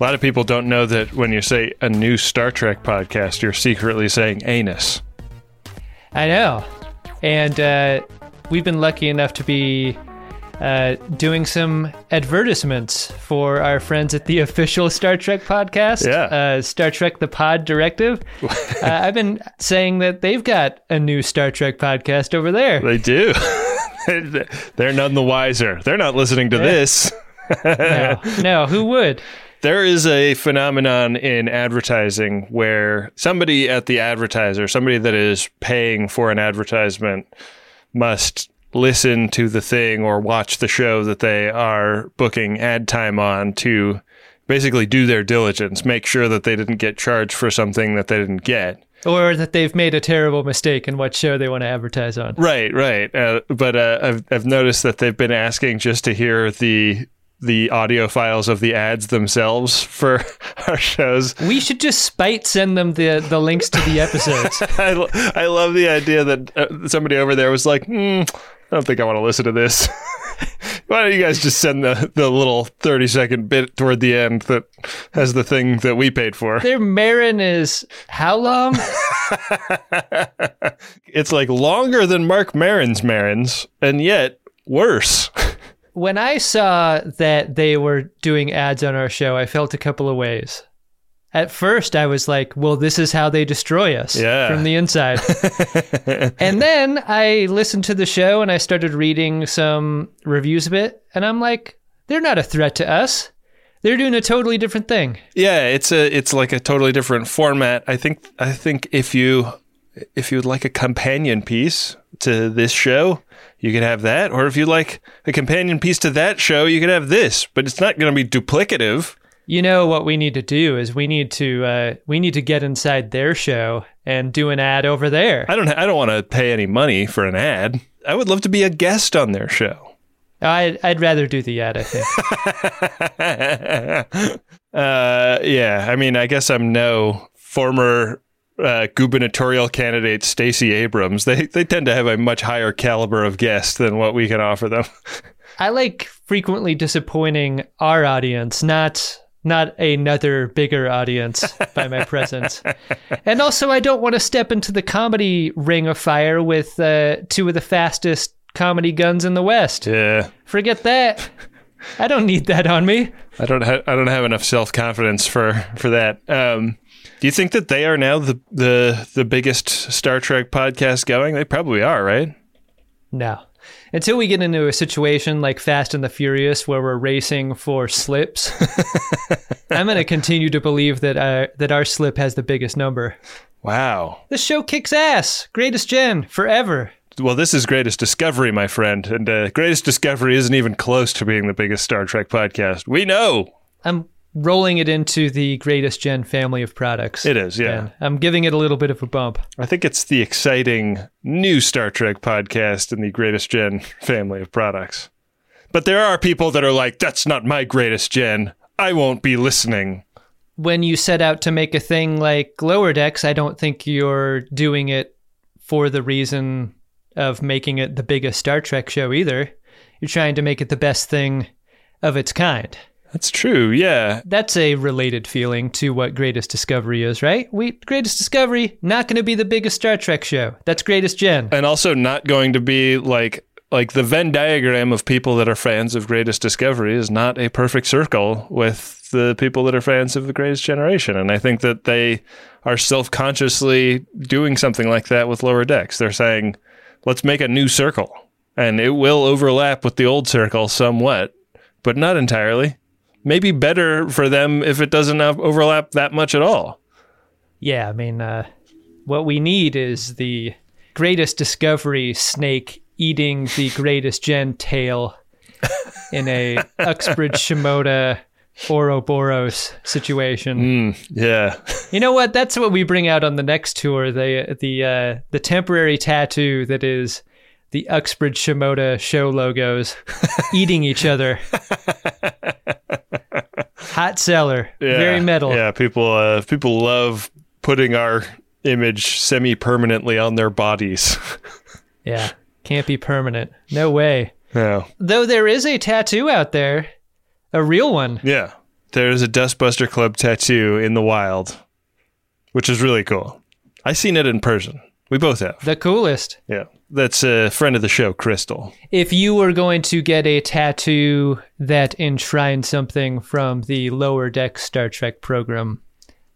A lot of people don't know that when you say a new Star Trek podcast, you're secretly saying anus. I know, and uh, we've been lucky enough to be uh, doing some advertisements for our friends at the official Star Trek podcast, Yeah. uh, Star Trek: The Pod Directive. uh, I've been saying that they've got a new Star Trek podcast over there. They do. They're none the wiser. They're not listening to this. no, no, who would? There is a phenomenon in advertising where somebody at the advertiser, somebody that is paying for an advertisement, must listen to the thing or watch the show that they are booking ad time on to basically do their diligence, make sure that they didn't get charged for something that they didn't get. Or that they've made a terrible mistake in what show they want to advertise on. Right, right. Uh, but uh, I've I've noticed that they've been asking just to hear the the audio files of the ads themselves for our shows. We should just spite send them the, the links to the episodes. I, I love the idea that uh, somebody over there was like, hmm, I don't think I want to listen to this. Why don't you guys just send the, the little 30 second bit toward the end that has the thing that we paid for? Their Maron is how long? It's like longer than Marc Maron's Maron's, and yet worse. When I saw that they were doing ads on our show, I felt a couple of ways. At first, I was like, well, this is how they destroy us Yeah. from the inside. and then I listened to the show and I started reading some reviews of it, and I'm like, they're not a threat to us. They're doing a totally different thing. Yeah, it's a it's like a totally different format. I think I think if you if you'd like a companion piece to this show, you could have that. Or if you like a companion piece to that show, you could have this. But it's not going to be duplicative. You know what we need to do is we need to uh, we need to get inside their show and do an ad over there. I don't I don't want to pay any money for an ad. I would love to be a guest on their show. I'd, I'd rather do the ad. I think. uh, yeah, I mean, I guess I'm no former uh, gubernatorial candidate Stacey Abrams. They they tend to have a much higher caliber of guest than what we can offer them. I like frequently disappointing our audience, not not another bigger audience by my presence. And also, I don't want to step into the comedy ring of fire with uh, two of the fastest comedy guns in the West. yeah. Forget that. I don't need that on me. I don't ha- I don't have enough self confidence for for that. Um, do you think that they are now the the the biggest Star Trek podcast going? They probably are, right? No. Until we get into a situation like Fast and the Furious where we're racing for slips, I'm going to continue to believe that uh, that our slip has the biggest number. Wow. This show kicks ass. Greatest gen forever. Well, this is Greatest Discovery, my friend, and uh, Greatest Discovery isn't even close to being the biggest Star Trek podcast. We know I'm rolling it into the greatest gen family of products. it is. Yeah, And I'm giving it a little bit of a bump. I think it's the exciting new Star Trek podcast in the Greatest Gen family of products. But there are people that are like, "That's not my Greatest Gen. I won't be listening." When you set out to make a thing like Lower Decks, I don't think you're doing it for the reason of making it the biggest Star Trek show either. You're trying to make it the best thing of its kind. That's true. Yeah, That's a related feeling to what Greatest Discovery is, right? We Greatest Discovery not going to be the biggest Star Trek show. That's Greatest Gen. and also not going to be like like the Venn diagram of people that are fans of Greatest Discovery is not a perfect circle with the people that are fans of the Greatest Generation. And I think that they are self-consciously doing something like that with Lower Decks. They're saying, "Let's make a new circle." And it will overlap with the old circle somewhat, but not entirely. Maybe better for them if it doesn't overlap that much at all. Yeah, I mean, uh, what we need is the Greatest Discovery snake eating the Greatest Gen tail in a Uxbridge Shimoda Ouroboros situation. Yeah. You know what? That's what we bring out on the next tour. The the uh, the temporary tattoo that is the Uxbridge Shimoda show logos eating each other. Hot seller, Yeah. very metal. Yeah, people uh, people love putting our image semi permanently on their bodies. Yeah, can't be permanent. No way. yeah. Though there is a tattoo out there, a real one. Yeah. There's a Dustbuster Club tattoo in the wild, which is really cool. I seen it in person. We both have. The coolest. Yeah. That's a friend of the show, Crystal. If you were going to get a tattoo that enshrined something from the lower deck Star Trek program,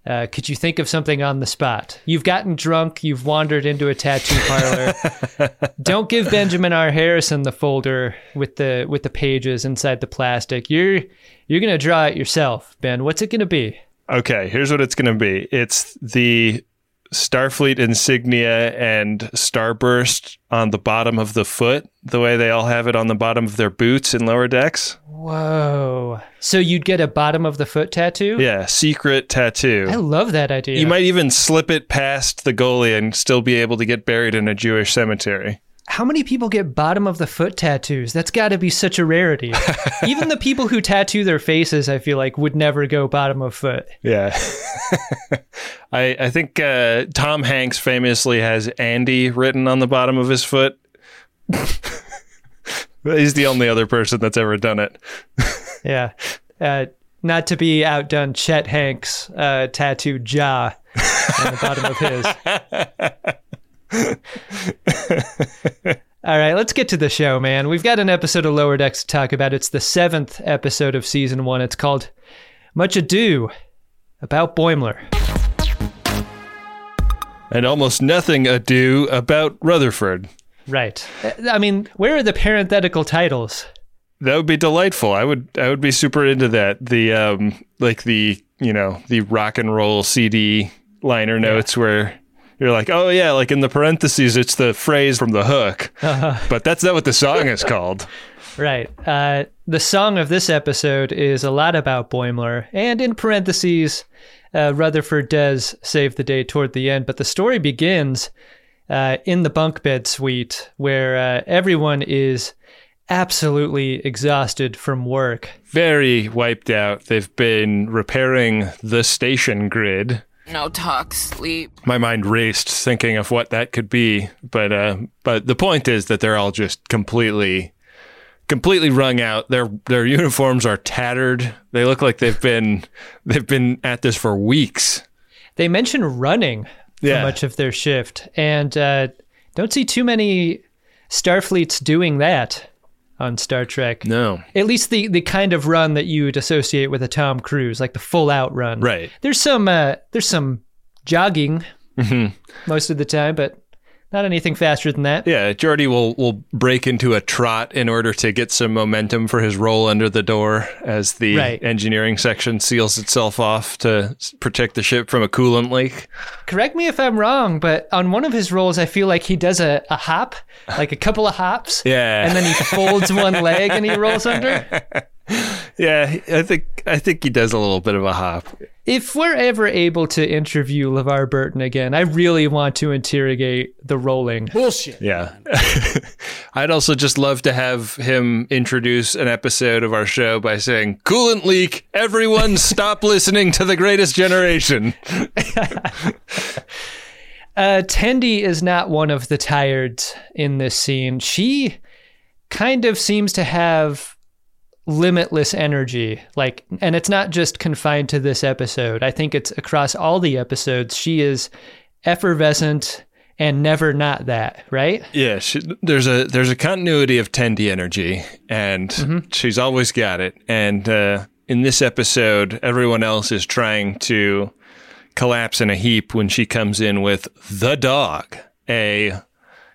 uh, could you think of something on the spot? You've gotten drunk, you've wandered into a tattoo parlor. Don't give Benjamin R. Harrison the folder with the with the pages inside the plastic. You're you're gonna draw it yourself, Ben. What's it gonna be? Okay, here's what it's going to be. It's the Starfleet insignia and starburst on the bottom of the foot, the way they all have it on the bottom of their boots in lower decks. Whoa! So you'd get a bottom of the foot tattoo? Yeah, secret tattoo. I love that idea. You might even slip it past the goalie and still be able to get buried in a Jewish cemetery. How many people get bottom of the foot tattoos? That's got to be such a rarity. Even the people who tattoo their faces, I feel like, would never go bottom of foot. Yeah. I I think uh, Tom Hanks famously has Andy written on the bottom of his foot. He's the only other person that's ever done it. Yeah. Uh, not to be outdone, Chet Hanks uh, tattooed jaw on the bottom of his. All right, let's get to the show, man. We've got an episode of Lower Decks to talk about. It's the seventh episode of season one. It's called Much Ado About Boimler. And almost nothing ado about Rutherford. Right. I mean, where are the parenthetical titles? That would be delightful. I would I would be super into that. The um like the you know the rock and roll CD liner notes where you're like, oh yeah, like in the parentheses, it's the phrase from the hook, but that's not what the song is called. Right. Uh, the song of this episode is a lot about Boimler, and in parentheses, uh, Rutherford does save the day toward the end, but the story begins uh, in the bunk bed suite where uh, everyone is absolutely exhausted from work. Very wiped out. They've been repairing the station grid. No talk, sleep. My mind raced thinking of what that could be, but uh, but the point is that they're all just completely completely wrung out. Their their uniforms are tattered. They look like they've been they've been at this for weeks. They mention running for much of their shift, and uh, don't see too many Starfleets doing that on Star Trek. No. At least the the kind of run that you would associate with a Tom Cruise, like the full out run. Right. There's some uh, there's some jogging Mm-hmm. most of the time, but not anything faster than that. Yeah, Geordi will will break into a trot in order to get some momentum for his roll under the door as the Right. engineering section seals itself off to protect the ship from a coolant leak. Correct me if I'm wrong, but on one of his rolls, I feel like he does a, a hop, like a couple of hops. Yeah. And then he folds one leg and he rolls under. Yeah, I think I think he does a little bit of a hop. If we're ever able to interview LeVar Burton again, I really want to interrogate the rolling. Bullshit. Yeah. I'd also just love to have him introduce an episode of our show by saying, Coolant leak, everyone stop listening to the greatest generation. Uh, Tendi is not one of the tireds in this scene. She kind of seems to have limitless energy. Like, and it's not just confined to this episode. I think it's across all the episodes. She is effervescent and never not that, right? Yeah, she, there's a there's a continuity of Tendi energy, and Mm-hmm. she's always got it. And uh, in this episode, everyone else is trying to collapse in a heap when she comes in with the dog, a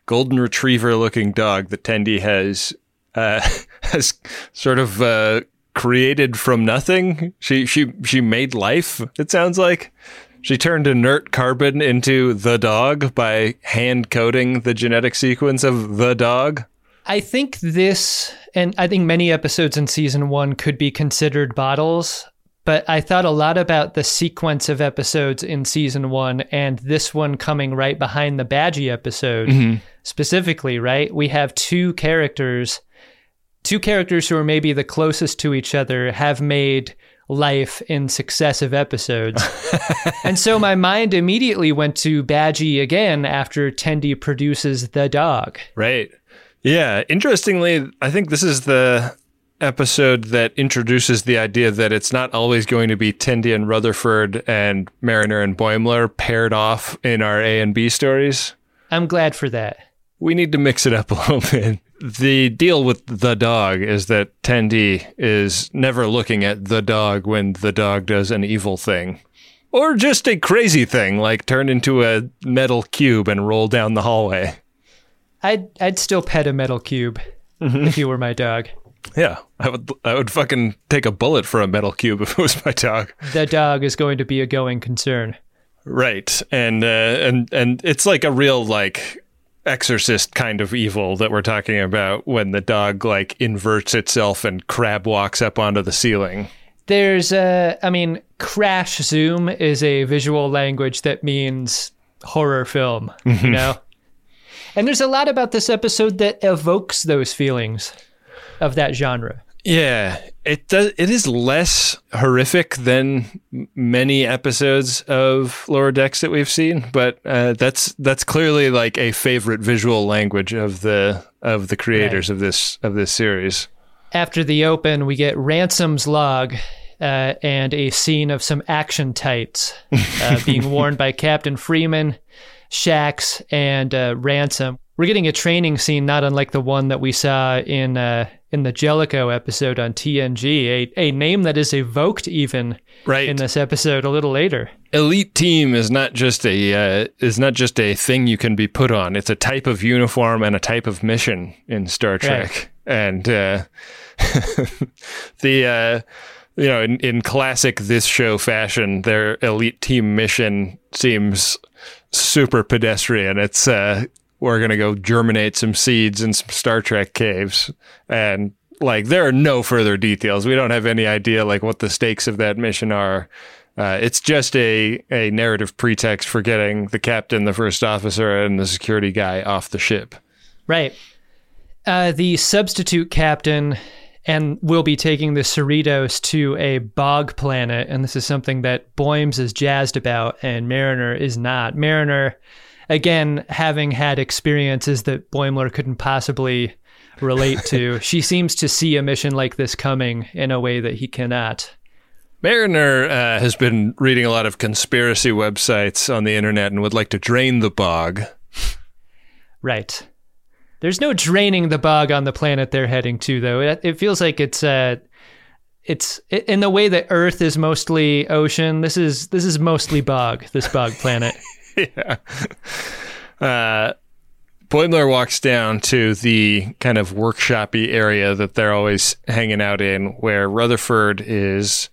golden retriever looking dog that Tendi has uh, has sort of uh, created from nothing. She she she made life. It sounds like. She turned inert carbon into the dog by hand coding the genetic sequence of the dog. I think this, and I think many episodes in season one could be considered bottles, but I thought a lot about the sequence of episodes in season one and this one coming right behind the Badgey episode specifically, right? We have two characters, two characters who are maybe the closest to each other have made life in successive episodes. and so my mind immediately went to Badgey again after Tendi produces the dog. Right. Yeah. Interestingly, I think this is the episode that introduces the idea that it's not always going to be Tendi and Rutherford and Mariner and Boimler paired off in our A and B stories. I'm glad for that. We need to mix it up a little bit. The deal with the dog is that Tendi is never looking at the dog when the dog does an evil thing. Or just a crazy thing, like turn into a metal cube and roll down the hallway. I'd I'd still pet a metal cube if you were my dog. Yeah, I would. I would fucking take a bullet for a metal cube if it was my dog. The dog is going to be a going concern. Right, and uh, and and it's like a real like exorcist kind of evil that we're talking about when the dog like inverts itself and crab walks up onto the ceiling. There's a, I mean, crash zoom is a visual language that means horror film, you mm-hmm. know? And there's a lot about this episode that evokes those feelings of that genre. Yeah, it does. It is less horrific than many episodes of Lower Decks that we've seen, but uh, that's that's clearly like a favorite visual language of the of the creators of this of this series. After the open, we get Ransom's log uh, and a scene of some action tights uh, being worn by Captain Freeman, Shaxs, and uh, Ransom. We're getting a training scene not unlike the one that we saw in uh, in the Jellicoe episode on TNG, a, a name that is evoked even Right. in this episode a little later. elite team is not just a uh, is not just a thing you can be put on. It's a type of uniform and a type of mission in Star Trek. Right. And uh, the uh, you know in, in classic this show fashion, their elite team mission seems super pedestrian. It's uh, we're gonna go germinate some seeds in some Star Trek caves and. Like there are no further details. We don't have any idea like what the stakes of that mission are. Uh, it's just a, a narrative pretext for getting the captain, the first officer, and the security guy off the ship. Right. Uh, the substitute captain and will be taking the Cerritos to a bog planet, and this is something that Boims is jazzed about, and Mariner is not. Mariner, again, having had experiences that Boimler couldn't possibly relate to, she seems to see a mission like this coming in a way that he cannot. Mariner uh, has been reading a lot of conspiracy websites on the internet and would like to drain the bog. Right. There's no draining the bog on the planet they're heading to, though. It, it feels like it's uh, it's in the way that Earth is mostly ocean. This is this is mostly bog. This bog planet. yeah. Uh, Boimler walks down to the kind of workshopy area that they're always hanging out in, where Rutherford is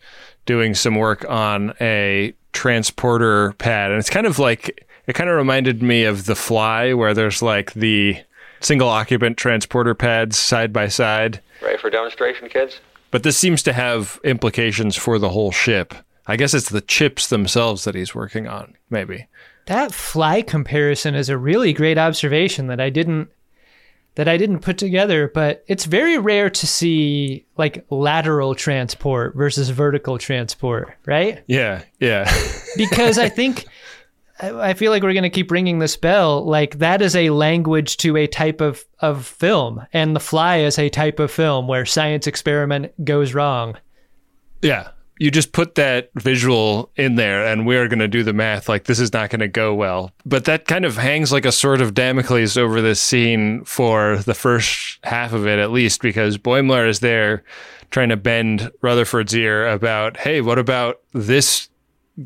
doing some work on a transporter pad, and it's kind of like it kind of reminded me of The Fly, where there's like the single occupant transporter pads side by side. Ready for demonstration, kids? But this seems to have implications for the whole ship. I guess it's the chips themselves that he's working on, maybe. That fly comparison is a really great observation that I didn't that I didn't put together. But it's very rare to see like lateral transport versus vertical transport, right? Yeah, yeah. because I think I feel like we're going to keep ringing this bell. Like that is a language to a type of of film, and The Fly is a type of film where science experiment goes wrong. Yeah. You just put that visual in there and we're going to do the math. Like, this is not going to go well. But that kind of hangs like a sword of Damocles over this scene for the first half of it, at least, because Boimler is there trying to bend Rutherford's ear about, hey, what about this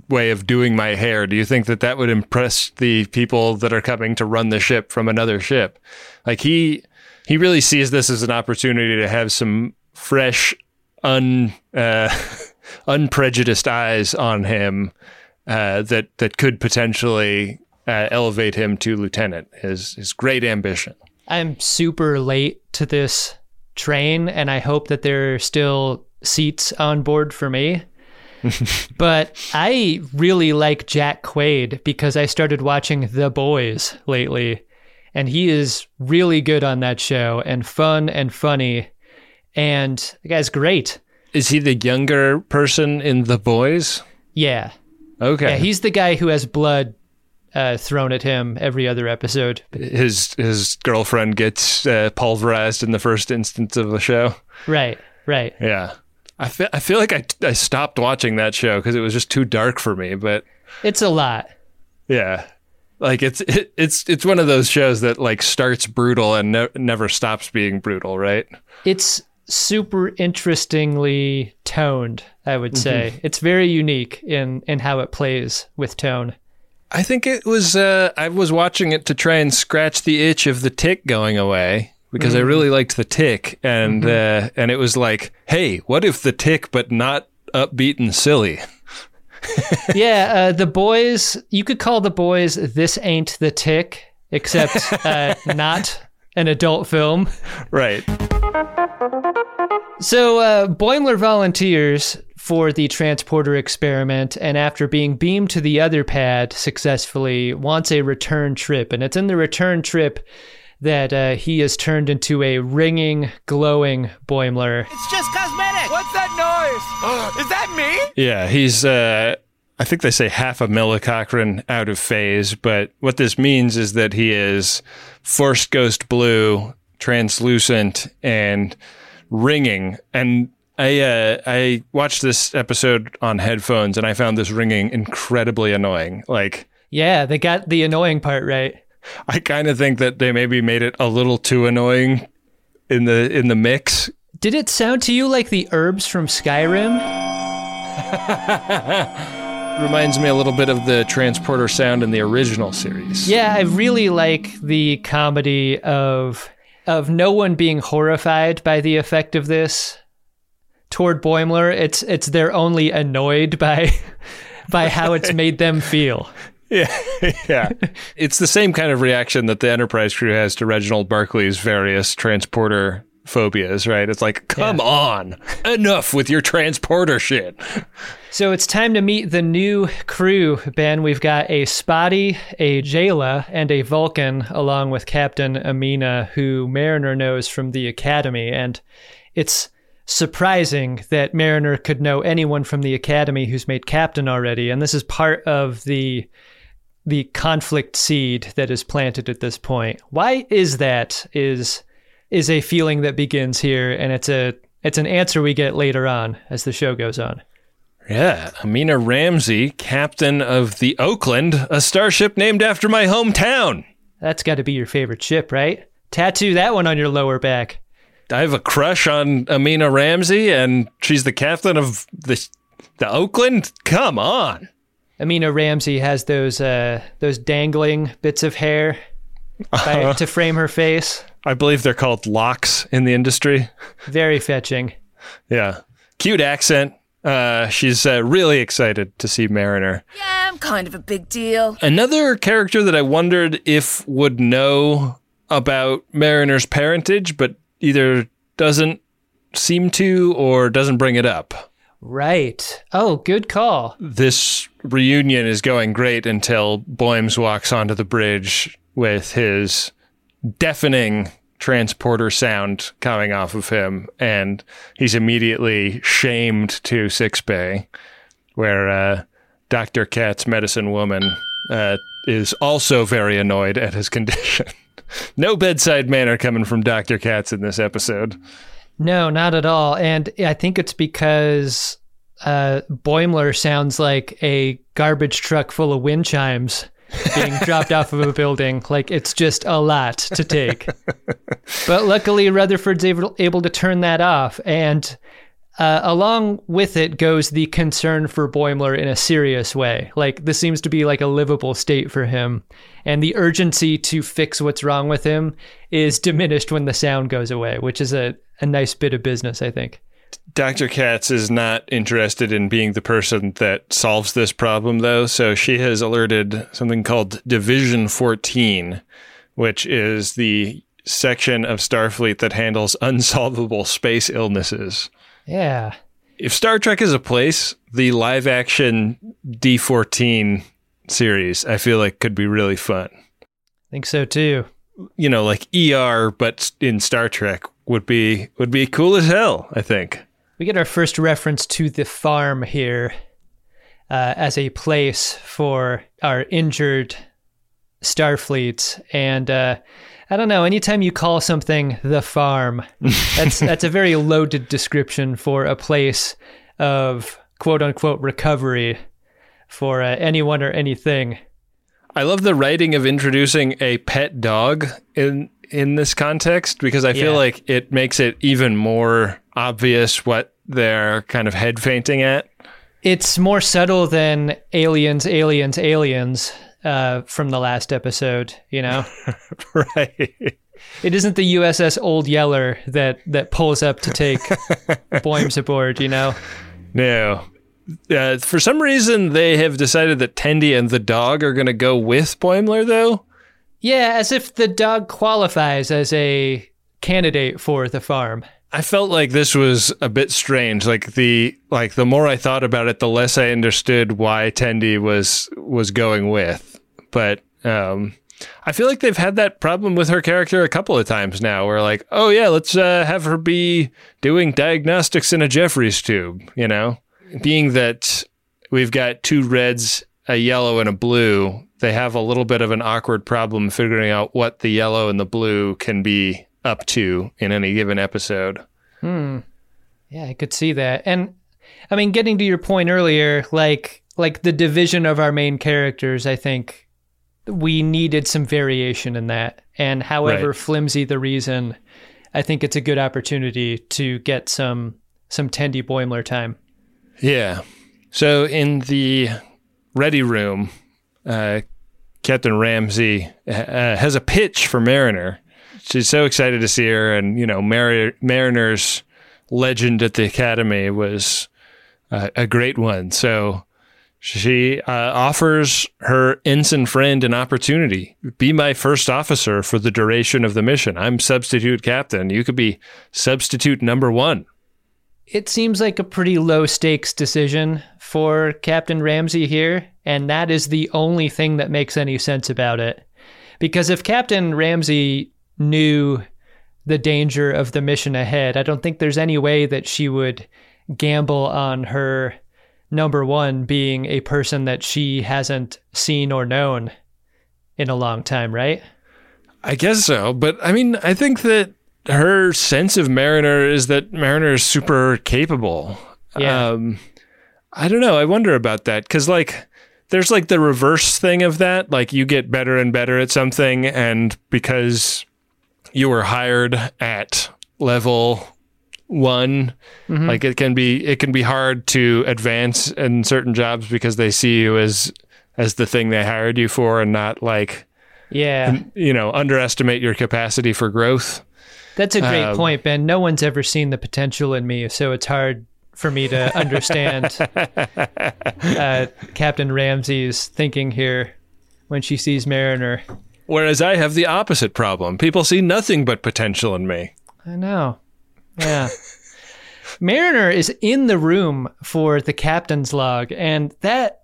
way of doing my hair? Do you think that that would impress the people that are coming to run the ship from another ship? Like, he. He really sees this as an opportunity to have some fresh, un uh, unprejudiced eyes on him uh, that that could potentially uh, elevate him to lieutenant. His his great ambition. I'm super late to this train, and I hope that there are still seats on board for me. but I really like Jack Quaid because I started watching The Boys lately, and he is really good on that show and fun and funny, and the guy's great. Is he the younger person in The Boys? Yeah, Okay. yeah, he's the guy who has blood uh, thrown at him every other episode. his his girlfriend gets uh, pulverized in the first instance of the show. Right, right. Yeah. I feel, I feel like I, I stopped watching that show because it was just too dark for me. But It's a lot. yeah, like it's it, it's it's one of those shows that like starts brutal and ne- never stops being brutal, right? It's super interestingly toned, I would say. It's very unique in in how it plays with tone. I think it was. Uh, I was watching it to try and scratch the itch of the tick going away because I really liked the tick, and uh, and it was like, hey, what if the tick, but not upbeat and silly? yeah, uh, the boys. You could call the boys "This Ain't the Tick," except uh, not an adult film. Right. So uh, Boimler volunteers for the transporter experiment, and after being beamed to the other pad successfully, wants a return trip. And it's in the return trip that uh, he is turned into a ringing, glowing Boimler. It's just cosmetic. What's that noise? Is that me? Yeah, he's. Uh, I think they say half a millicochrane out of phase, but what this means is that he is forced ghost blue, translucent, and ringing. And I uh, I watched this episode on headphones, and I found this ringing incredibly annoying. Like. Yeah, they got the annoying part right. I kind of think that they maybe made it a little too annoying in the in the mix. Did it sound to you like the herbs from Skyrim? Reminds me a little bit of the transporter sound in the original series. Yeah, I really like the comedy of of no one being horrified by the effect of this toward Boimler. It's it's they're only annoyed by by how it's made them feel. Yeah, yeah. It's the same kind of reaction that the Enterprise crew has to Reginald Barclay's various transporter phobias, right? It's like, come on, enough with your transporter shit. So it's time to meet the new crew, Ben. We've got a Spotty, a Jayla, and a Vulcan, along with Captain Amina, who Mariner knows from the Academy. And it's surprising that Mariner could know anyone from the Academy who's made captain already. And this is part of the the conflict seed that is planted at this point. Why is that? Is is a feeling that begins here, and it's a it's an answer we get later on as the show goes on. Yeah, Amina Ramsey, captain of the Oakland, a starship named after my hometown. That's got to be your favorite ship, right? Tattoo that one on your lower back. I have a crush on Amina Ramsey, and she's the captain of the the Oakland. Come on. Amina Ramsey has those uh, those dangling bits of hair by, to frame her face. I believe they're called locks in the industry. Very fetching. Yeah. Cute accent. Uh, she's uh, really excited to see Mariner. Yeah, I'm kind of a big deal. Another character that I wondered if would know about Mariner's parentage, but either doesn't seem to or doesn't bring it up. Right. Oh, good call. This reunion is going great until Boims walks onto the bridge with his deafening transporter sound coming off of him, and he's immediately shamed to Six sickbay, where uh, Dr. Katz, medicine woman, uh, is also very annoyed at his condition. no bedside manner coming from Dr. Katz in this episode. No, not at all. And I think it's because uh, Boimler sounds like a garbage truck full of wind chimes being dropped off of a building. Like it's just a lot to take. but luckily, Rutherford's able, able to turn that off. And uh, along with it goes the concern for Boimler in a serious way. Like this seems to be like a livable state for him. And the urgency to fix what's wrong with him is diminished when the sound goes away, which is a, a nice bit of business, I think. Dr. Katz is not interested in being the person that solves this problem, though. So she has alerted something called Division 14, which is the section of Starfleet that handles unsolvable space illnesses. Yeah. if Star Trek is a place, the live action D14 series I feel like could be really fun. I think so too. You know, like ER but in Star Trek would be would be cool as hell, I think. We get our first reference to the farm here uh, as a place for our injured Starfleet. And uh, I don't know, anytime you call something the farm, that's, that's a very loaded description for a place of quote unquote recovery for uh, anyone or anything. I love the writing of introducing a pet dog in in this context because I feel Yeah. like it makes it even more obvious what they're kind of head fainting at. It's more subtle than aliens, aliens, aliens uh, from the last episode, you know? right. It isn't the USS Old Yeller that that pulls up to take Boims aboard, you know. No. Uh, for some reason, they have decided that Tendi and the dog are going to go with Boimler, though. Yeah, as if the dog qualifies as a candidate for the farm. I felt like this was a bit strange. Like the like the more I thought about it, the less I understood why Tendi was was going with. But um, I feel like they've had that problem with her character a couple of times now. Where like, oh yeah, let's uh, have her be doing diagnostics in a Jefferies tube. You know, being that we've got two reds, a yellow, and a blue. They have a little bit of an awkward problem figuring out what the yellow and the blue can be up to in any given episode. Hmm. Yeah, I could see that. And I mean, getting to your point earlier, like like the division of our main characters, I think we needed some variation in that. And however Right. flimsy the reason, I think it's a good opportunity to get some some Tendi Boimler time. Yeah. So in the ready room, uh, Captain Ramsey uh, has a pitch for Mariner. She's so excited to see her, and you know, Mar- Mariner's legend at the academy was uh, a great one. So she uh, offers her ensign friend an opportunity. Be my first officer for the duration of the mission. I'm substitute captain. You could be substitute number one. It seems like a pretty low stakes decision for Captain Ramsey here, and that is the only thing that makes any sense about it. Because if Captain Ramsey knew the danger of the mission ahead, I don't think there's any way that she would gamble on her number one being a person that she hasn't seen or known in a long time, right? I guess so, but I mean, I think that her sense of Mariner is that Mariner is super capable. Yeah. Um, I don't know. I wonder about that because, like, there's like the reverse thing of that. Like, you get better and better at something, and because you were hired at level one, like it can be it can be hard to advance in certain jobs because they see you as as the thing they hired you for, and not like Yeah. you know underestimate your capacity for growth. That's a great Um, point, Ben. No one's ever seen the potential in me, so it's hard for me to understand uh, Captain Ramsey's thinking here when she sees Mariner. Whereas I have the opposite problem. People see nothing but potential in me. I know. Yeah. Mariner is in the room for the captain's log, and that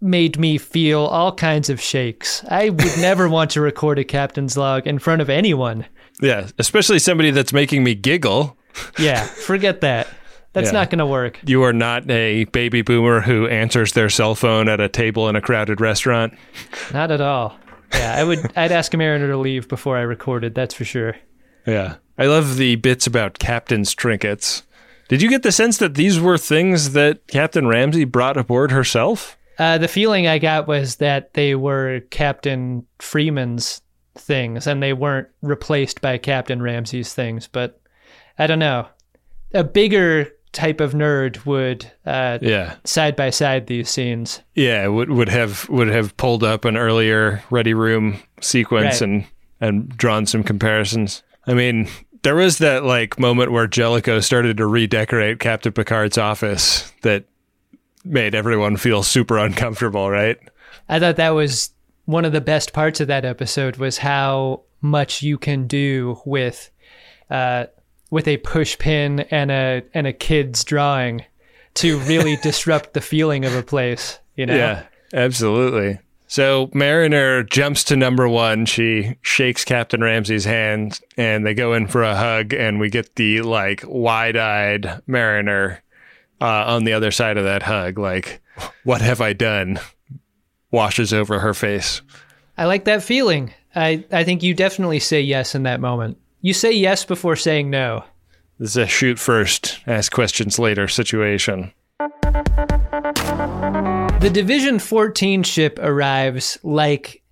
made me feel all kinds of shakes. I would never want to record a captain's log in front of anyone. Yeah, especially somebody that's making me giggle. Yeah, forget that. That's Yeah. not going to work. You are not a baby boomer who answers their cell phone at a table in a crowded restaurant. Not at all. Yeah, I would. I'd ask a mariner to leave before I recorded. That's for sure. Yeah. I love the bits about captain's trinkets. Did you get the sense that these were things that Captain Ramsey brought aboard herself? Uh, the feeling I got was that they were Captain Freeman's things, and they weren't replaced by Captain Ramsey's things. But I don't know. A bigger type of nerd would uh, Yeah. side by side these scenes. Yeah, would would have would have pulled up an earlier ready room sequence Right. and and drawn some comparisons. I mean, there was that like moment where Jellicoe started to redecorate Captain Picard's office that made everyone feel super uncomfortable, right? I thought that was one of the best parts of that episode was how much you can do with uh, with a push pin and a and a kid's drawing to really disrupt the feeling of a place. You know. Yeah, absolutely. So Mariner jumps to number one. She shakes Captain Ramsey's hand, and they go in for a hug. And we get the like wide-eyed Mariner uh, on the other side of that hug. Like, what have I done? Washes over her face. I like that feeling. I, I think you definitely say yes in that moment. You say yes before saying no. This is a shoot first, ask questions later situation. The Division 14 ship arrives like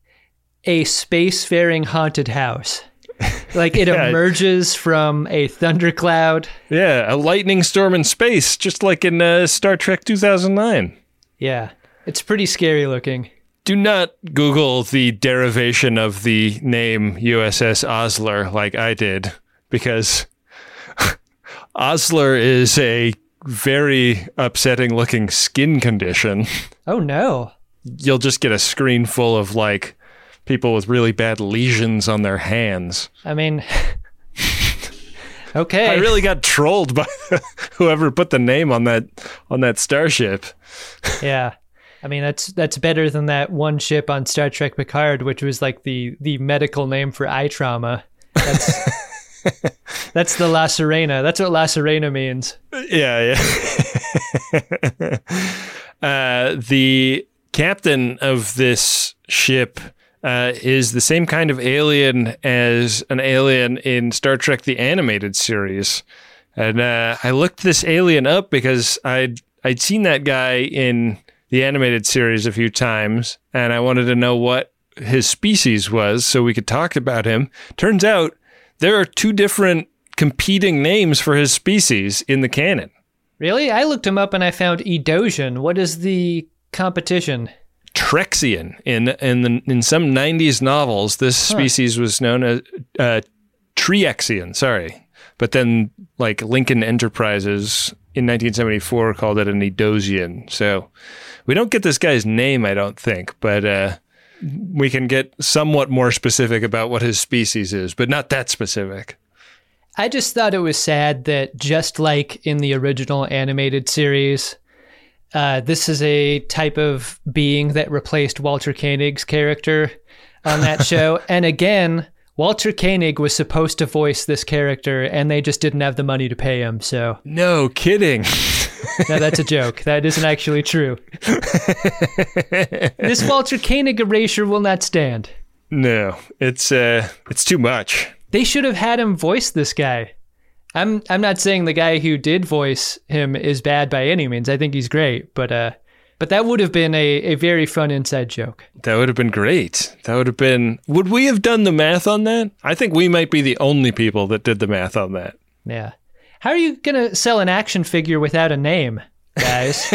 a spacefaring haunted house. Like it Yeah. emerges from a thundercloud. Yeah, a lightning storm in space, just like in uh, Star Trek 2009. Yeah. It's pretty scary looking. Do not Google the derivation of the name USS Osler like I did, because Osler is a very upsetting looking skin condition. Oh no. You'll just get a screen full of like people with really bad lesions on their hands. I mean Okay. I really got trolled by whoever put the name on that on that starship. Yeah. I mean that's that's better than that one ship on Star Trek Picard, which was like the the medical name for eye trauma. That's that's the La Sirena. That's what La Sirena means. Yeah, yeah. uh, the captain of this ship uh, is the same kind of alien as an alien in Star Trek: The Animated Series, and uh, I looked this alien up because I'd I'd seen that guy in the animated series a few times, and I wanted to know what his species was so we could talk about him. Turns out there are two different competing names for his species in the canon. Really? I looked him up and I found Edosian. What is the competition? Trexian in in the in some '90s novels. This species was known as uh, Triexian. Sorry, but then like Lincoln Enterprises in 1974 called it an Edosian. So we don't get this guy's name, I don't think, but uh, we can get somewhat more specific about what his species is, but not that specific. I just thought it was sad that just like in the original animated series, uh, this is a type of being that replaced Walter Koenig's character on that show. and again, Walter Koenig was supposed to voice this character, and they just didn't have the money to pay him. So, No kidding. no, that's a joke. That isn't actually true. this Walter Koenig erasure will not stand. no, it's uh, it's too much. They should have had him voice this guy. I'm I'm not saying the guy who did voice him is bad by any means. I think he's great, but uh but that would have been a, a very fun inside joke. That would have been great. That would have been. Would we have done the math on that? I think we might be the only people that did the math on that. Yeah. How are you gonna sell an action figure without a name, guys?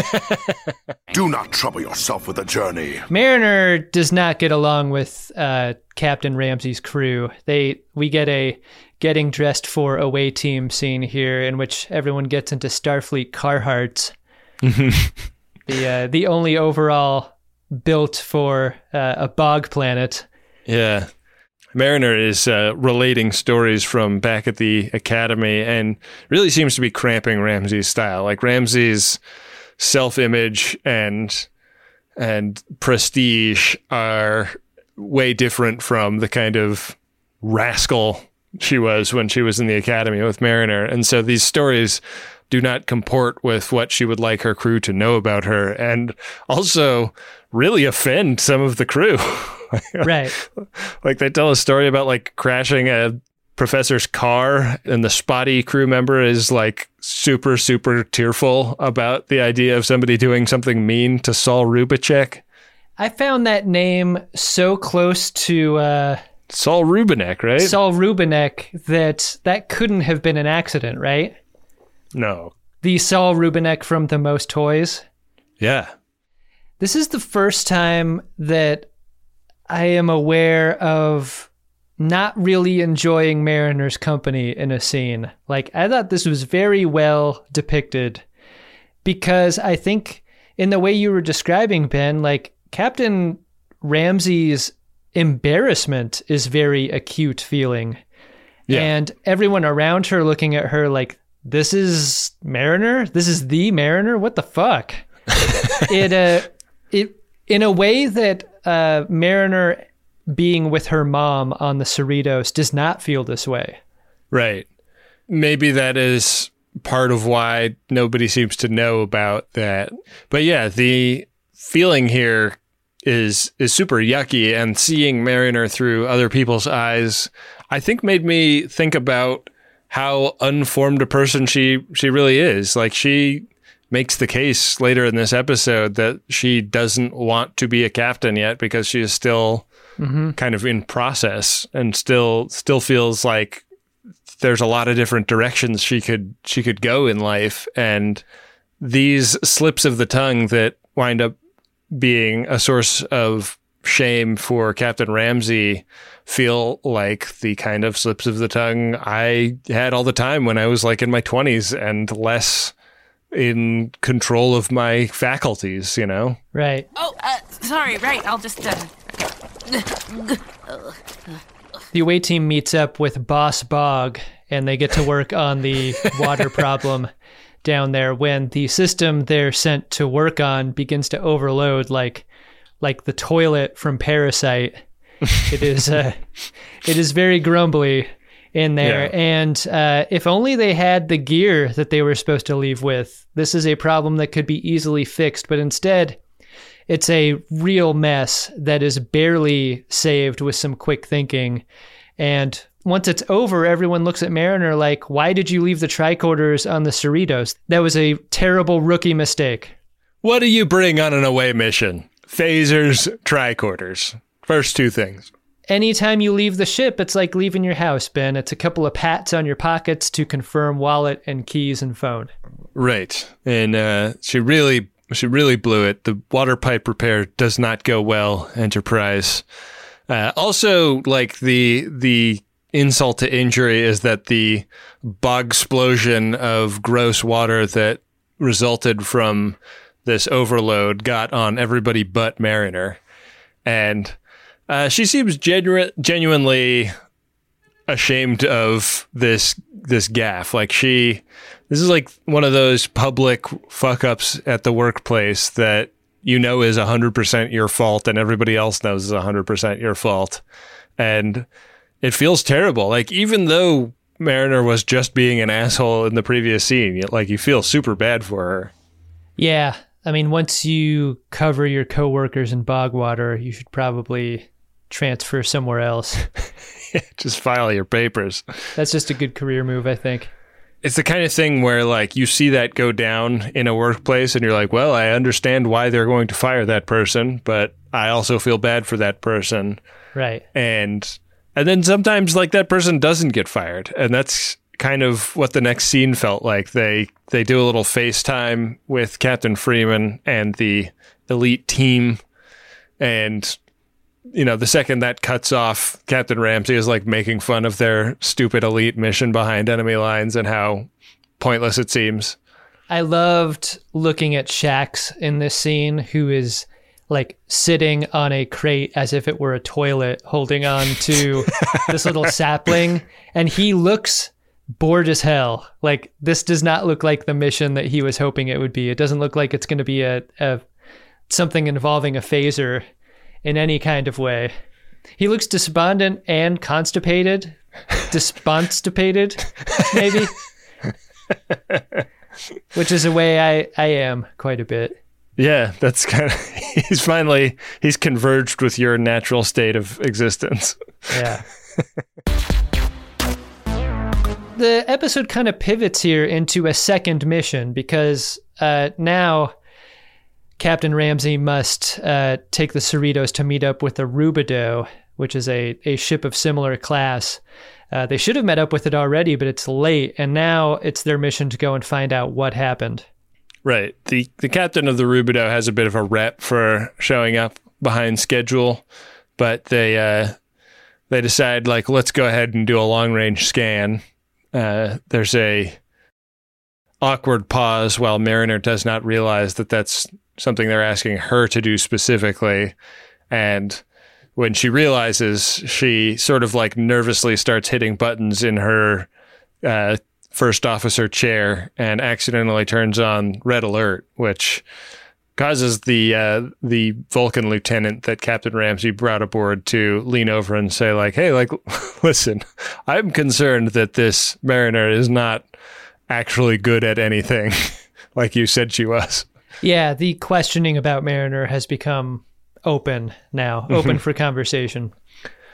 Do not trouble yourself with a journey. Mariner does not get along with uh, Captain Ramsey's crew. They we get a getting dressed for away team scene here, in which everyone gets into Starfleet Carhartts. the uh, the only overall built for uh, a bog planet. Yeah. Mariner is uh, relating stories from back at the academy and really seems to be cramping Ramsey's style. Like Ramsey's self-image and and prestige are way different from the kind of rascal she was when she was in the academy with Mariner. And so these stories do not comport with what she would like her crew to know about her and also really offend some of the crew. Right. like they tell a story about like crashing a professor's car and the spotty crew member is like super super tearful about the idea of somebody doing something mean to Saul Rubicek. I found that name so close to uh, Saul Rubinek, right? Saul Rubinek that that couldn't have been an accident, right? No. The Saul Rubinek from The Most Toys. Yeah. This is the first time that I am aware of not really enjoying Mariner's company in a scene. Like, I thought this was very well depicted because I think, in the way you were describing, Ben, like, Captain Ramsey's embarrassment is very acute feeling. Yeah. and everyone around her looking at her like, "This is Mariner. This is the Mariner. What the fuck?" it uh, it in a way that uh, Mariner being with her mom on the Cerritos does not feel this way. Right. Maybe that is part of why nobody seems to know about that. But yeah, the feeling here is is super yucky and seeing Mariner through other people's eyes I think made me think about how unformed a person she she really is. Like she makes the case later in this episode that she doesn't want to be a captain yet because she is still mm-hmm. kind of in process and still still feels like there's a lot of different directions she could she could go in life and these slips of the tongue that wind up being a source of shame for Captain Ramsey feel like the kind of slips of the tongue I had all the time when I was like in my 20s and less in control of my faculties, you know? Right. Oh, uh, sorry, right. I'll just, uh, The away team meets up with Boss Bog and they get to work on the water problem down there when the system they're sent to work on begins to overload like like the toilet from Parasite. it is uh, it is very grumbly in there Yeah. and uh, if only they had the gear that they were supposed to leave with. This is a problem that could be easily fixed, but instead it's a real mess that is barely saved with some quick thinking. And once it's over, everyone looks at Mariner like, why did you leave the tricorders on the Cerritos? That was a terrible rookie mistake. What do you bring on an away mission? Phasers, tricorders. First two things. Anytime you leave the ship, it's like leaving your house, Ben. It's a couple of pats on your pockets to confirm wallet and keys and phone. Right. And uh, she really she really blew it. The water pipe repair does not go well, Enterprise. Uh, also, like the the insult to injury is that the bog explosion of gross water that resulted from this overload got on everybody but Mariner, and uh, she seems genu- genuinely ashamed of this this gaff. Like she, this is like one of those public fuck ups at the workplace that you know is hundred percent your fault, and everybody else knows is hundred percent your fault, and it feels terrible. Like even though Mariner was just being an asshole in the previous scene, like you feel super bad for her. Yeah. I mean, once you cover your coworkers in bog water, you should probably transfer somewhere else. just file your papers. That's just a good career move, I think. it's the kind of thing where like you see that go down in a workplace and you're like, well, I understand why they're going to fire that person, but I also feel bad for that person. Right. And and then sometimes like that person doesn't get fired. And that's kind of what the next scene felt like. They they do a little FaceTime with Captain Freeman and the elite team and you know, the second that cuts off, Captain Ramsey is like making fun of their stupid elite mission behind enemy lines and how pointless it seems. I loved looking at Shaxs in this scene, who is like sitting on a crate as if it were a toilet, holding on to this little sapling, and he looks bored as hell. Like this does not look like the mission that he was hoping it would be. It doesn't look like it's going to be a, a something involving a phaser in any kind of way. He looks despondent and constipated, desponstipated, maybe which is a way I, I am quite a bit. Yeah, that's kind of he's finally he's converged with your natural state of existence. Yeah. The episode kind of pivots here into a second mission because uh, now Captain Ramsey must uh, take the Cerritos to meet up with the Rubidoux, which is a, a ship of similar class. Uh, they should have met up with it already, but it's late, and now it's their mission to go and find out what happened. Right. The the captain of the Rubidoux has a bit of a rep for showing up behind schedule, but they uh they decide like let's go ahead and do a long range scan. Uh there's a awkward pause while Mariner does not realize that that's something they're asking her to do specifically. And when she realizes, she sort of like nervously starts hitting buttons in her uh, first officer chair and accidentally turns on red alert, which causes the uh, the Vulcan lieutenant that Captain Ramsey brought aboard to lean over and say like, "Hey, like, listen, I'm concerned that this mariner is not actually good at anything, like you said she was." Yeah, the questioning about Mariner has become open now, open for conversation.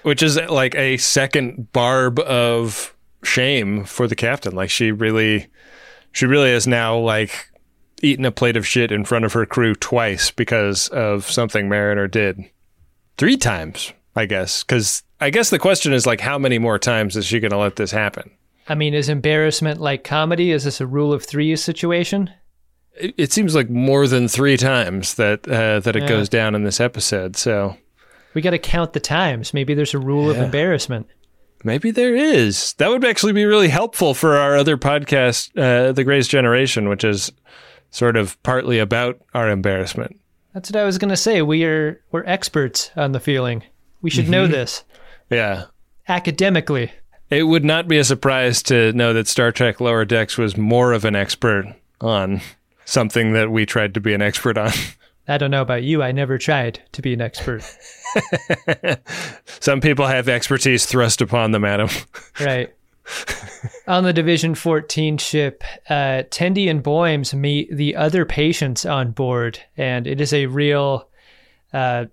Which is like a second barb of shame for the captain. Like she really, she really is now like eaten a plate of shit in front of her crew twice because of something Mariner did. Three times, I guess. Because I guess the question is like, how many more times is she going to let this happen? I mean, is embarrassment like comedy? Is this a rule of three situation? It, it seems like more than three times that uh, that it Yeah. goes down in this episode. So We got to count the times. Maybe there's a rule of embarrassment. maybe there is. That would actually be really helpful for our other podcast, uh, The Greatest Generation, which is sort of partly about our embarrassment. That's what I was gonna say. We are we're experts on the feeling. We should know mm-hmm. this Yeah. academically. It would not be a surprise to know that Star Trek Lower Decks was more of an expert on something that we tried to be an expert on. I don't know about you. I never tried to be an expert. Some people have expertise thrust upon them, Adam. Right. On the Division 14 ship, uh, Tendi and Boims meet the other patients on board, and it is a real, uh,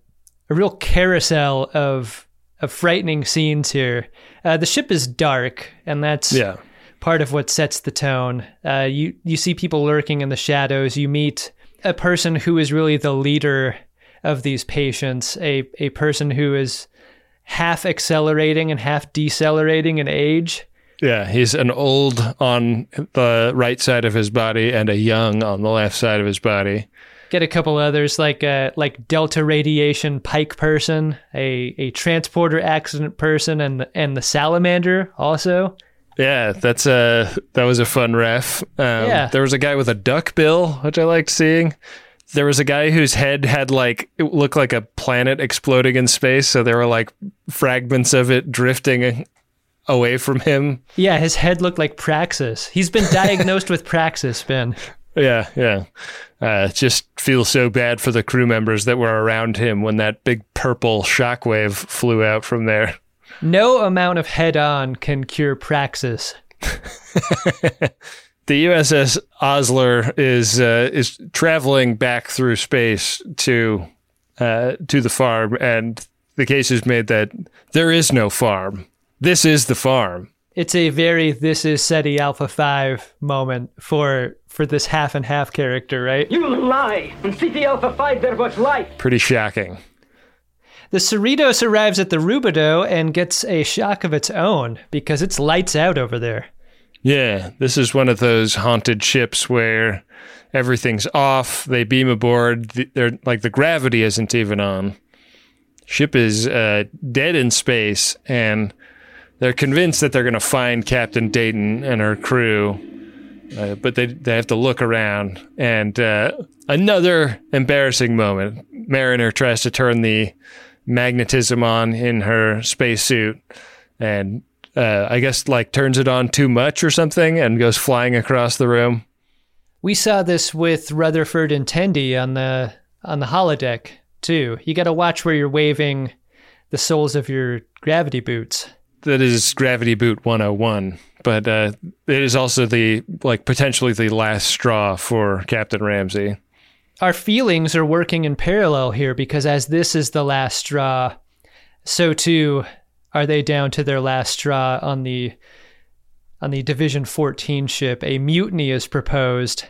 a real carousel of of frightening scenes here. Uh, the ship is dark, and that's Yeah. part of what sets the tone. Uh, you you see people lurking in the shadows. You meet a person who is really the leader of these patients, a a person who is half accelerating and half decelerating in age. Yeah, he's an old on the right side of his body and a young on the left side of his body. Get a couple others like uh, like Delta radiation Pike person, a a transporter accident person, and the, and the salamander also. Yeah, that's a that was a fun ref. Um, Yeah. there was a guy with a duck bill, which I liked seeing. There was a guy whose head had like it looked like a planet exploding in space, so there were like fragments of it drifting away from him. Yeah, his head looked like Praxis. He's been diagnosed with Praxis, Ben. Yeah, yeah. Uh, just feel so bad for the crew members that were around him when that big purple shockwave flew out from there. No amount of HeadOn can cure Praxis. the USS Osler is uh, is traveling back through space to uh, to the farm, and the case is made that there is no farm. This is the farm. It's a very this is Ceti Alpha 5 moment for for this half and half character, right? You lie! In Ceti Alpha 5 there was life! Pretty shocking. The Cerritos arrives at the Rubidoux and gets a shock of its own because it's lights out over there. Yeah, this is one of those haunted ships where everything's off. They beam aboard. They're like the gravity isn't even on. Ship is uh, dead in space, and they're convinced that they're going to find Captain Dayton and her crew. Uh, but they they have to look around, and uh, another embarrassing moment. Mariner tries to turn the magnetism on in her spacesuit, and uh, I guess like turns it on too much or something and goes flying across the room. We saw this with Rutherford and Tendi on the on the holodeck too. You got to watch where you're waving the soles of your gravity boots. That is Gravity Boot 101, but uh, it is also the like potentially the last straw for Captain Ramsey. Our feelings are working in parallel here because as this is the last straw, so too are they down to their last straw on the on the Division 14 ship. A mutiny is proposed,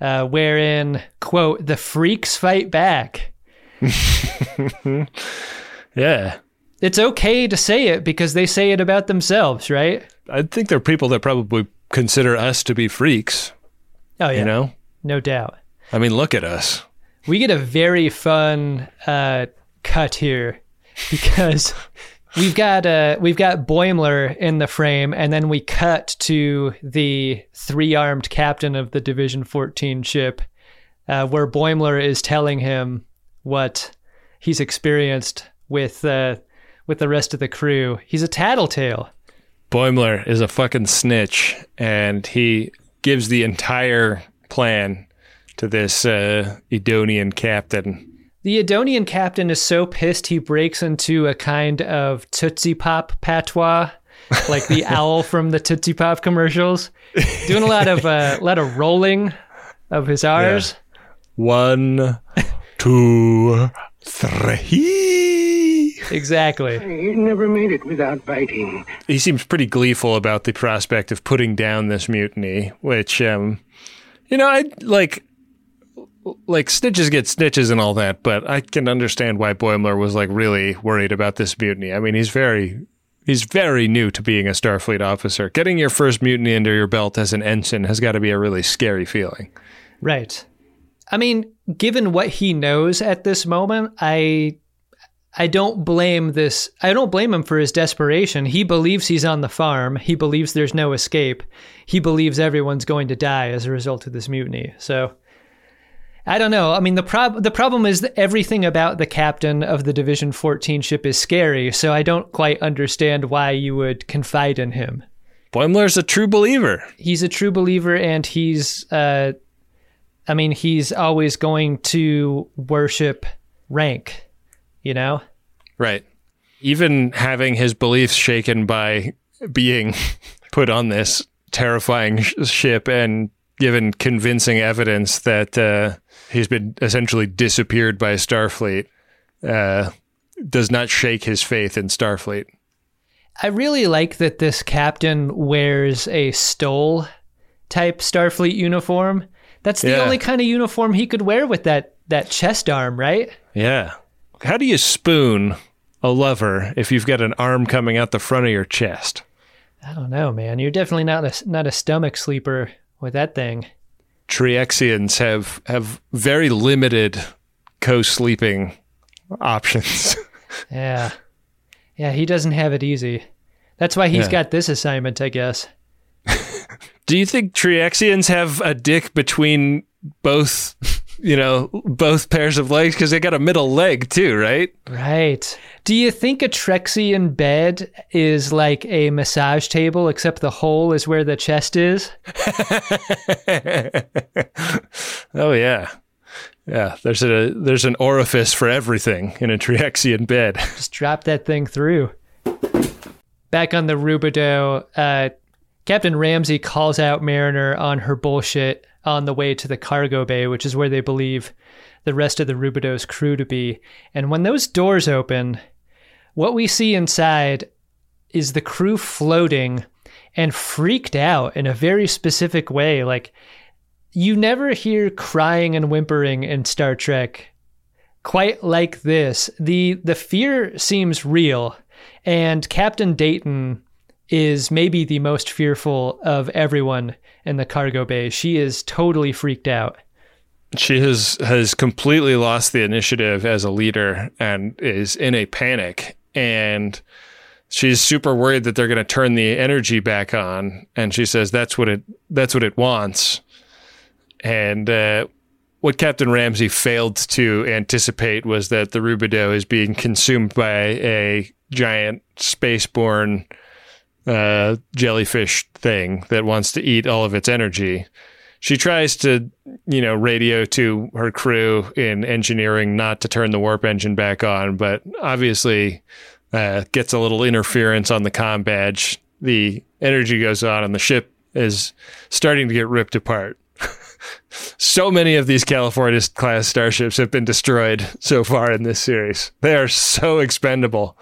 uh, wherein quote the freaks fight back. Yeah, It's okay to say it because they say it about themselves, right? I think there are people that probably consider us to be freaks. Oh yeah, You know, no doubt. I mean, look at us. We get a very fun uh, cut here because we've got uh, we've got Boimler in the frame, and then we cut to the three armed captain of the Division 14 ship, uh, where Boimler is telling him what he's experienced with uh, with the rest of the crew. He's a tattletale. Boimler is a fucking snitch, and he gives the entire plan to this uh, Edosian captain. The Edosian captain is so pissed he breaks into a kind of Tootsie Pop patois, like the owl from the Tootsie Pop commercials, doing a lot of uh, a lot of rolling of his R's. One, two, three. Exactly. You never made it without biting. He seems pretty gleeful about the prospect of putting down this mutiny, which, um, you know, I like. Like snitches get snitches and all that, but I can understand why Boimler was like really worried about this mutiny. I mean, he's very he's very new to being a Starfleet officer. Getting your first mutiny under your belt as an ensign has got to be a really scary feeling. Right. I mean, given what he knows at this moment, I I don't blame this I don't blame him for his desperation. He believes he's on the farm. He believes there's no escape. He believes everyone's going to die as a result of this mutiny. So I don't know. I mean, the prob- the problem is that everything about the captain of the Division 14 ship is scary, so I don't quite understand why you would confide in him. Boimler's a true believer. He's a true believer and he's uh I mean, he's always going to worship rank, you know? Right. Even having his beliefs shaken by being put on this terrifying sh- ship and given convincing evidence that uh, he's been essentially disappeared by Starfleet uh, does not shake his faith in Starfleet. I really like that this captain wears a stole type Starfleet uniform. That's the Yeah. only kind of uniform he could wear with that that chest arm, right? Yeah. How do you spoon a lover if you've got an arm coming out the front of your chest? I don't know, man. You're definitely not a not a stomach sleeper with that thing. Triexians have have very limited co-sleeping options. Yeah. Yeah, he doesn't have it easy. That's why he's Yeah. got this assignment, I guess. Do you think Triexians have a dick between both, you know, both pairs of legs because they got a middle leg too, right? Right. Do you think a Triexian bed is like a massage table, except the hole is where the chest is? Oh yeah. Yeah, there's a there's an orifice for everything in a Triexian bed. Just drop that thing through. Back on the Rubidoux, uh, Captain Ramsey calls out Mariner on her bullshit on the way to the cargo bay, which is where they believe the rest of the Rubidoux's crew to be. And when those doors open, what we see inside is the crew floating and freaked out in a very specific way. Like, you never hear crying and whimpering in Star Trek quite like this. The the fear seems real, and Captain Dayton is maybe the most fearful of everyone in the cargo bay. She is totally freaked out. She has has completely lost the initiative as a leader and is in a panic and she's super worried that they're going to turn the energy back on and she says that's what it that's what it wants. And uh, what Captain Ramsey failed to anticipate was that the Rubidoux is being consumed by a giant spaceborne uh, jellyfish thing that wants to eat all of its energy. She tries to, you know, radio to her crew in engineering not to turn the warp engine back on, but obviously uh, gets a little interference on the comm badge. The energy goes on, and the ship is starting to get ripped apart. so many of these California class starships have been destroyed so far in this series. They are so expendable.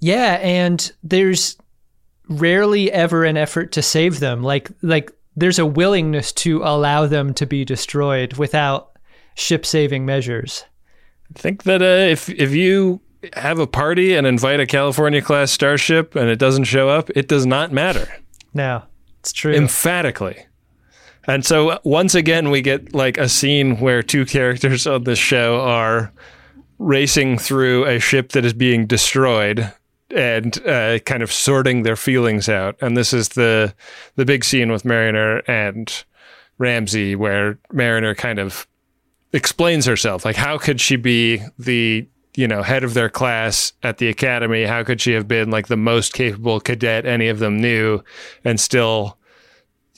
Yeah, and there's rarely ever an effort to save them. Like like there's a willingness to allow them to be destroyed without ship saving measures. I think that uh, if if you have a party and invite a California class starship and it doesn't show up, it does not matter. No, it's true. emphatically. And so uh, once again, we get like a scene where two characters on the show are racing through a ship that is being destroyed and uh, kind of sorting their feelings out. And this is the the big scene with Mariner and Ramsey, where Mariner kind of explains herself. Like, how could she be the you know, head of their class at the academy. How could she have been like the most capable cadet any of them knew and still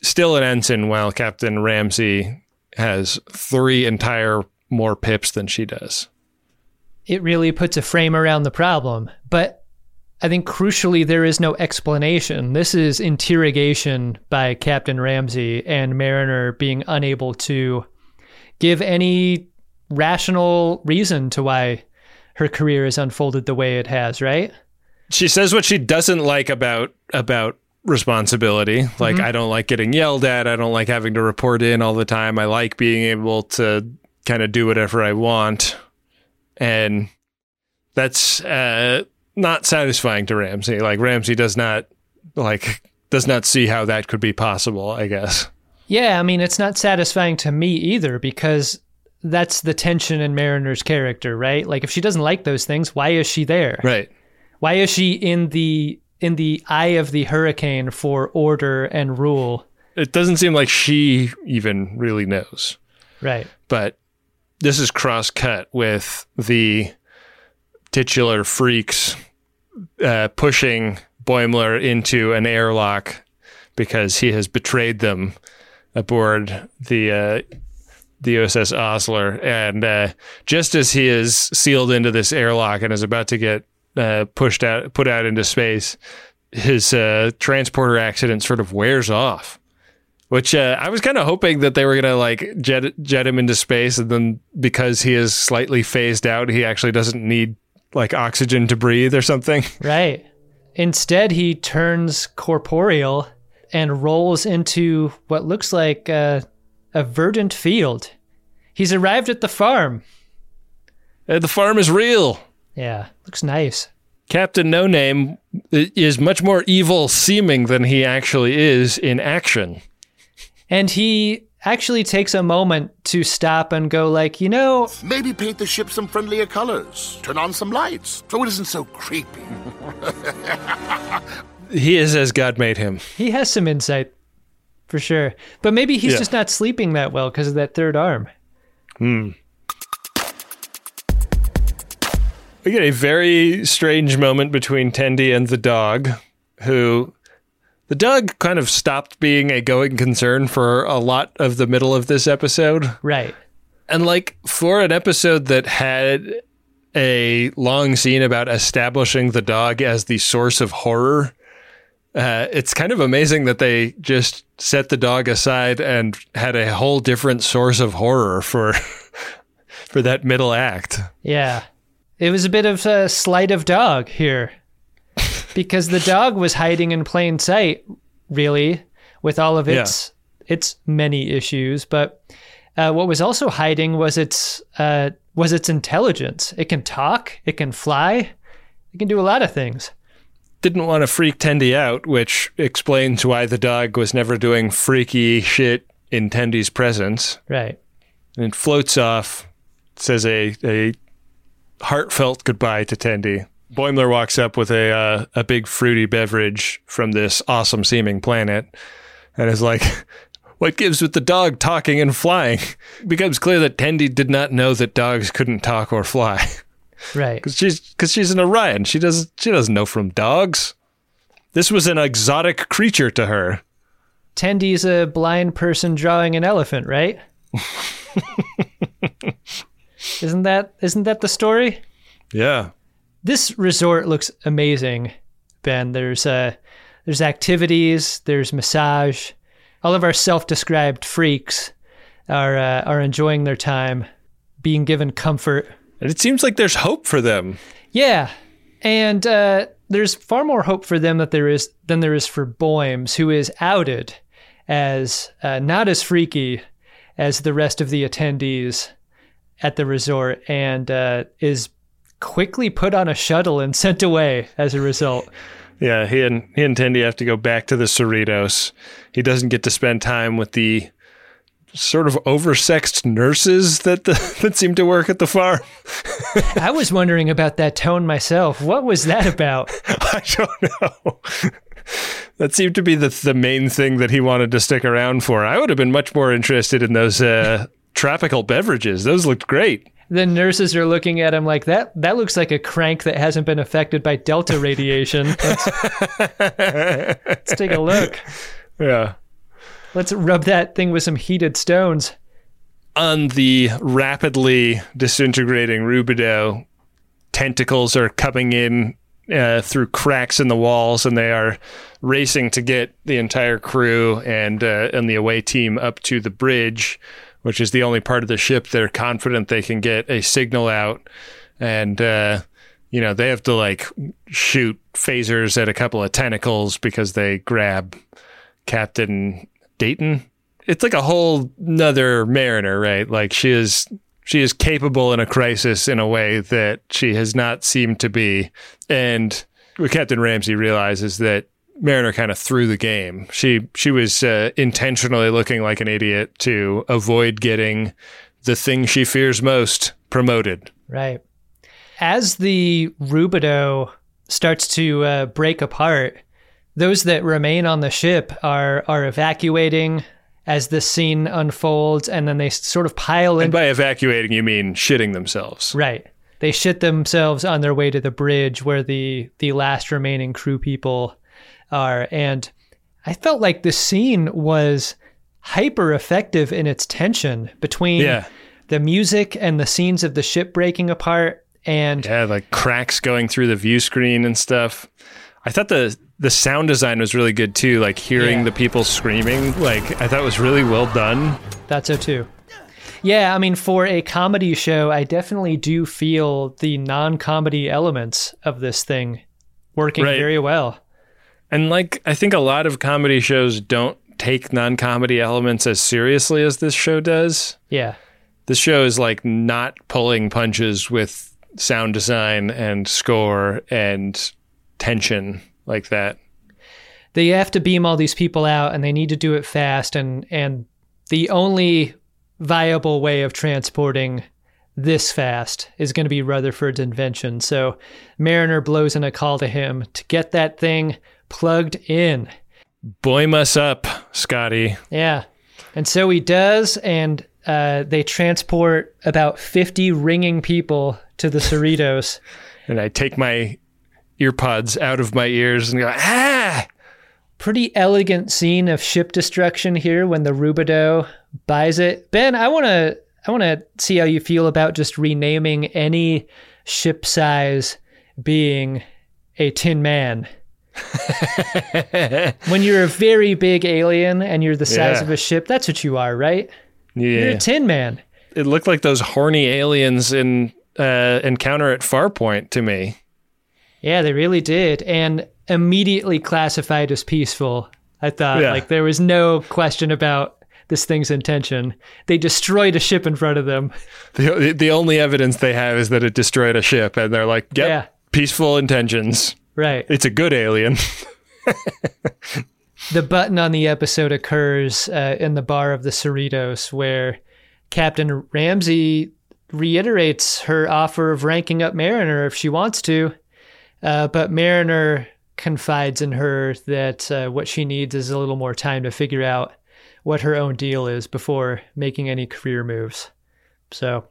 still an ensign while Captain Ramsey has three entire more pips than she does. It really puts a frame around the problem, but I think crucially there is no explanation. This is interrogation by Captain Ramsey and Mariner being unable to give any rational reason to why her career has unfolded the way it has, right? She says what she doesn't like about about responsibility. Like Mm-hmm. I don't like getting yelled at, I don't like having to report in all the time. I like being able to kind of do whatever I want. And that's uh not satisfying to Ramsey. Like Ramsey does not like does not see how that could be possible, I guess. Yeah, I mean, it's not satisfying to me either because that's the tension in Mariner's character, right? Like if she doesn't like those things, why is she there? Right. Why is she in the in the eye of the hurricane for order and rule? It doesn't seem like she even really knows. Right. but this is cross cut with the titular freaks uh, pushing Boimler into an airlock because he has betrayed them aboard the uh, the USS Osler, and uh, just as he is sealed into this airlock and is about to get uh, pushed out, put out into space, his uh, transporter accident sort of wears off which uh, I was kind of hoping that they were gonna like jet jet him into space, and then because he is slightly phased out, he actually doesn't need like oxygen to breathe or something. Right. Instead, he turns corporeal and rolls into what looks like a, a verdant field. He's arrived at the farm. Uh, the farm is real. Yeah, looks nice. Captain No Name is much more evil seeming than he actually is in action. And he actually takes a moment to stop and go like, you know, Maybe paint the ship some friendlier colors. Turn on some lights so it isn't so creepy. He is as God made him. he has some insight for sure. But maybe he's Yeah. just not sleeping that well because of that third arm. Hmm. We get a very strange moment between Tendi and the dog, who the dog kind of stopped being a going concern for a lot of the middle of this episode. Right. And like for an episode that had a long scene about establishing the dog as the source of horror, uh, it's kind of amazing that they just set the dog aside and had a whole different source of horror for for that middle act. Yeah. It was a bit of a sleight of dog here. Because the dog was hiding in plain sight, really, with all of its its many issues. But uh, what was also hiding was its uh, was its intelligence. It can talk, it can fly, it can do a lot of things. Didn't want to freak Tendi out, which explains why the dog was never doing freaky shit in Tendi's presence. Right. and it floats off, says a, a heartfelt goodbye to Tendi. Boimler walks up with a uh, a big fruity beverage from this awesome seeming planet, and is like, "What gives with the dog talking and flying?" It becomes clear that Tendi did not know that dogs couldn't talk or fly, Right. because she's because she's an Orion. She doesn't she doesn't know from dogs. This was an exotic creature to her. Tendi's a blind person drawing an elephant, right? isn't that isn't that the story? Yeah, This resort looks amazing, Ben. There's uh there's activities, there's massage. All of our self-described freaks are uh, are enjoying their time, being given comfort. and it seems like there's hope for them. Yeah, and uh, there's far more hope for them that there is than there is for Boims, who is outed as uh, not as freaky as the rest of the attendees at the resort, and uh, is quickly put on a shuttle and sent away as a result. Yeah, he and he and Tendi have to go back to the Cerritos. He doesn't get to spend time with the sort of oversexed nurses that the, that seem to work at the farm. I was wondering about that tone myself. What was that about? I don't know. that seemed to be the the main thing that he wanted to stick around for. I would have been much more interested in those uh, tropical beverages. Those looked great. The nurses are looking at him like that. That looks like a crank that hasn't been affected by delta radiation. Let's, let's take a look. Yeah. Let's rub that thing with some heated stones. On the rapidly disintegrating Rubidoux, tentacles are coming in uh, through cracks in the walls, and they are racing to get the entire crew and uh, and the away team up to the bridge, which is the only part of the ship they're confident they can get a signal out, and uh, you know they have to like shoot phasers at a couple of tentacles because they grab Captain Dayton. It's like a whole nother Mariner, right? Like she is she is capable in a crisis in a way that she has not seemed to be. And Captain Ramsey realizes that Mariner kind of threw the game. She she was uh, intentionally looking like an idiot to avoid getting the thing she fears most promoted. Right. As the Rubidoux starts to uh, break apart, those that remain on the ship are are evacuating as the scene unfolds, and then they sort of pile in. And by evacuating, you mean shitting themselves. Right. They shit themselves on their way to the bridge where the the last remaining crew people are, and I felt like the scene was hyper effective in its tension between Yeah. the music and the scenes of the ship breaking apart and Yeah, like cracks going through the view screen and stuff. I thought the the sound design was really good too. Like hearing Yeah. the people screaming, like I thought was really well done. That's so too. Yeah, I mean, for a comedy show, I definitely do feel the non comedy elements of this thing working Right. very well. And like I think a lot of comedy shows don't take non-comedy elements as seriously as this show does. Yeah. This show is like not pulling punches with sound design and score and tension like that. They have to beam all these people out and they need to do it fast. And, and the only viable way of transporting this fast is going to be Rutherford's invention. So Mariner blows in a call to him to get that thing plugged in. Boim us up, Scotty. Yeah. And so he does, and uh, they transport about 50 ringing people to the Cerritos. And I take my earpods out of my ears and go, ah! Pretty elegant scene of ship destruction here when the Rubidoux buys it. Ben, I want to I want to see how you feel about just renaming any ship size being a tin man. when you're a very big alien and you're the size Yeah. of a ship, that's what you are, right? You're a tin man. It looked like those horny aliens in uh, Encounter at Farpoint to me. Yeah, they really did. And immediately classified as peaceful. I thought, Yeah. like, there was no question about this thing's intention. They destroyed a ship in front of them. The, the only evidence they have is that it destroyed a ship, and they're like, yep, Yeah. peaceful intentions. Right. It's a good alien. The button on the episode occurs uh, in the bar of the Cerritos, where Captain Ramsey reiterates her offer of ranking up Mariner if she wants to. Uh, but Mariner confides in her that uh, what she needs is a little more time to figure out what her own deal is before making any career moves. So,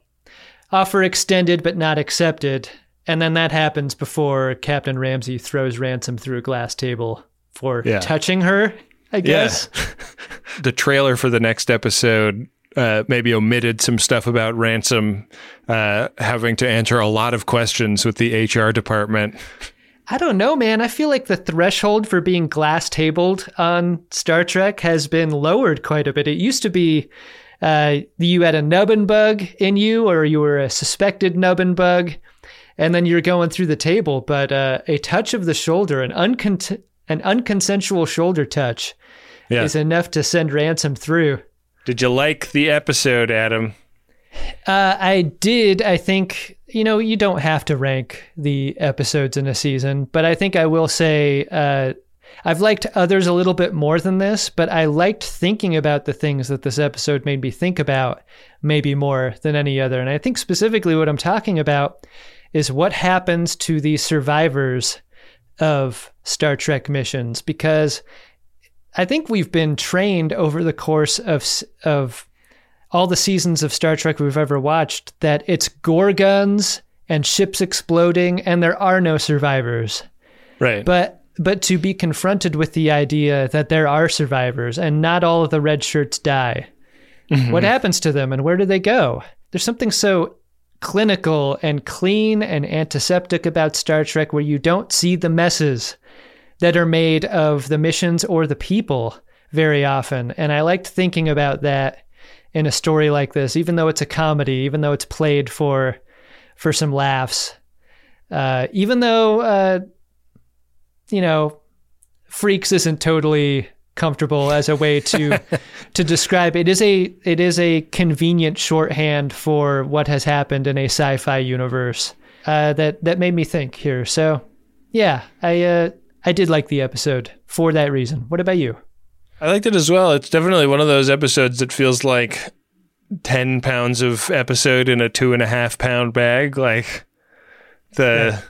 offer extended but not accepted. And then that happens before Captain Ramsey throws Ransom through a glass table for Yeah. touching her, I guess. the trailer for the next episode uh, maybe omitted some stuff about Ransom uh, having to answer a lot of questions with the HR department. I don't know, man. I feel like the threshold for being glass tabled on Star Trek has been lowered quite a bit. It used to be uh, you had a nubbin bug in you, or you were a suspected nubbin bug, and then you're going through the table. But uh, a touch of the shoulder, an, uncon- an unconsensual shoulder touch, Yeah. is enough to send Ransom through. Did you like the episode, Adam? Uh, I did. I think you know you don't have to rank the episodes in a season, but I think I will say uh, I've liked others a little bit more than this. But I liked thinking about the things that this episode made me think about, maybe more than any other. And I think specifically what I'm talking about is what happens to the survivors of Star Trek missions, because I think we've been trained over the course of of all the seasons of Star Trek we've ever watched that it's gore guns and ships exploding and there are no survivors. Right. But but to be confronted with the idea that there are survivors and not all of the red shirts die. Mm-hmm. What happens to them and where do they go? There's something so clinical and clean and antiseptic about Star Trek where you don't see the messes that are made of the missions or the people very often. And I liked thinking about that in a story like this, even though it's a comedy, even though it's played for for some laughs, uh, even though uh, you know, freaks isn't totally comfortable as a way to to describe. It is a it is a convenient shorthand for what has happened in a sci-fi universe uh, that that made me think here. So yeah i uh i did like the episode for that reason. What about you? I liked it as well. It's definitely one of those episodes that feels like 10 pounds of episode in a two and a half pound bag. Like the,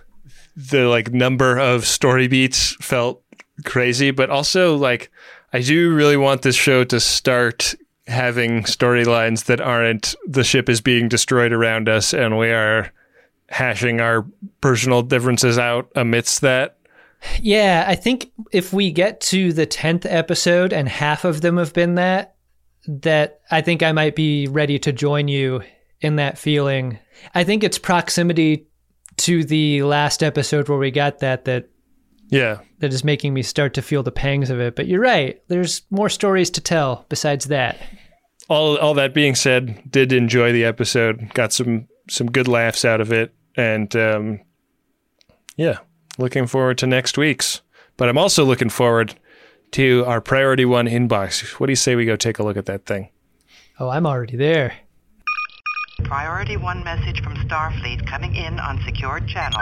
the like number of story beats felt crazy, but also like I do really want this show to start having storylines that aren't the ship is being destroyed around us and we are hashing our personal differences out amidst that. Yeah, I think if we get to the 10th episode and half of them have been that, that I think I might be ready to join you in that feeling. I think it's proximity to the last episode where we got that that Yeah. That is making me start to feel the pangs of it. But you're right. There's more stories to tell besides that. all all that being said, did enjoy the episode. Got some some good laughs out of it, and um, yeah, looking forward to next week's. But I'm also looking forward to our priority one inbox. What do you say we go take a look at that thing? Oh, I'm already there. Priority one message from Starfleet coming in on secured channel.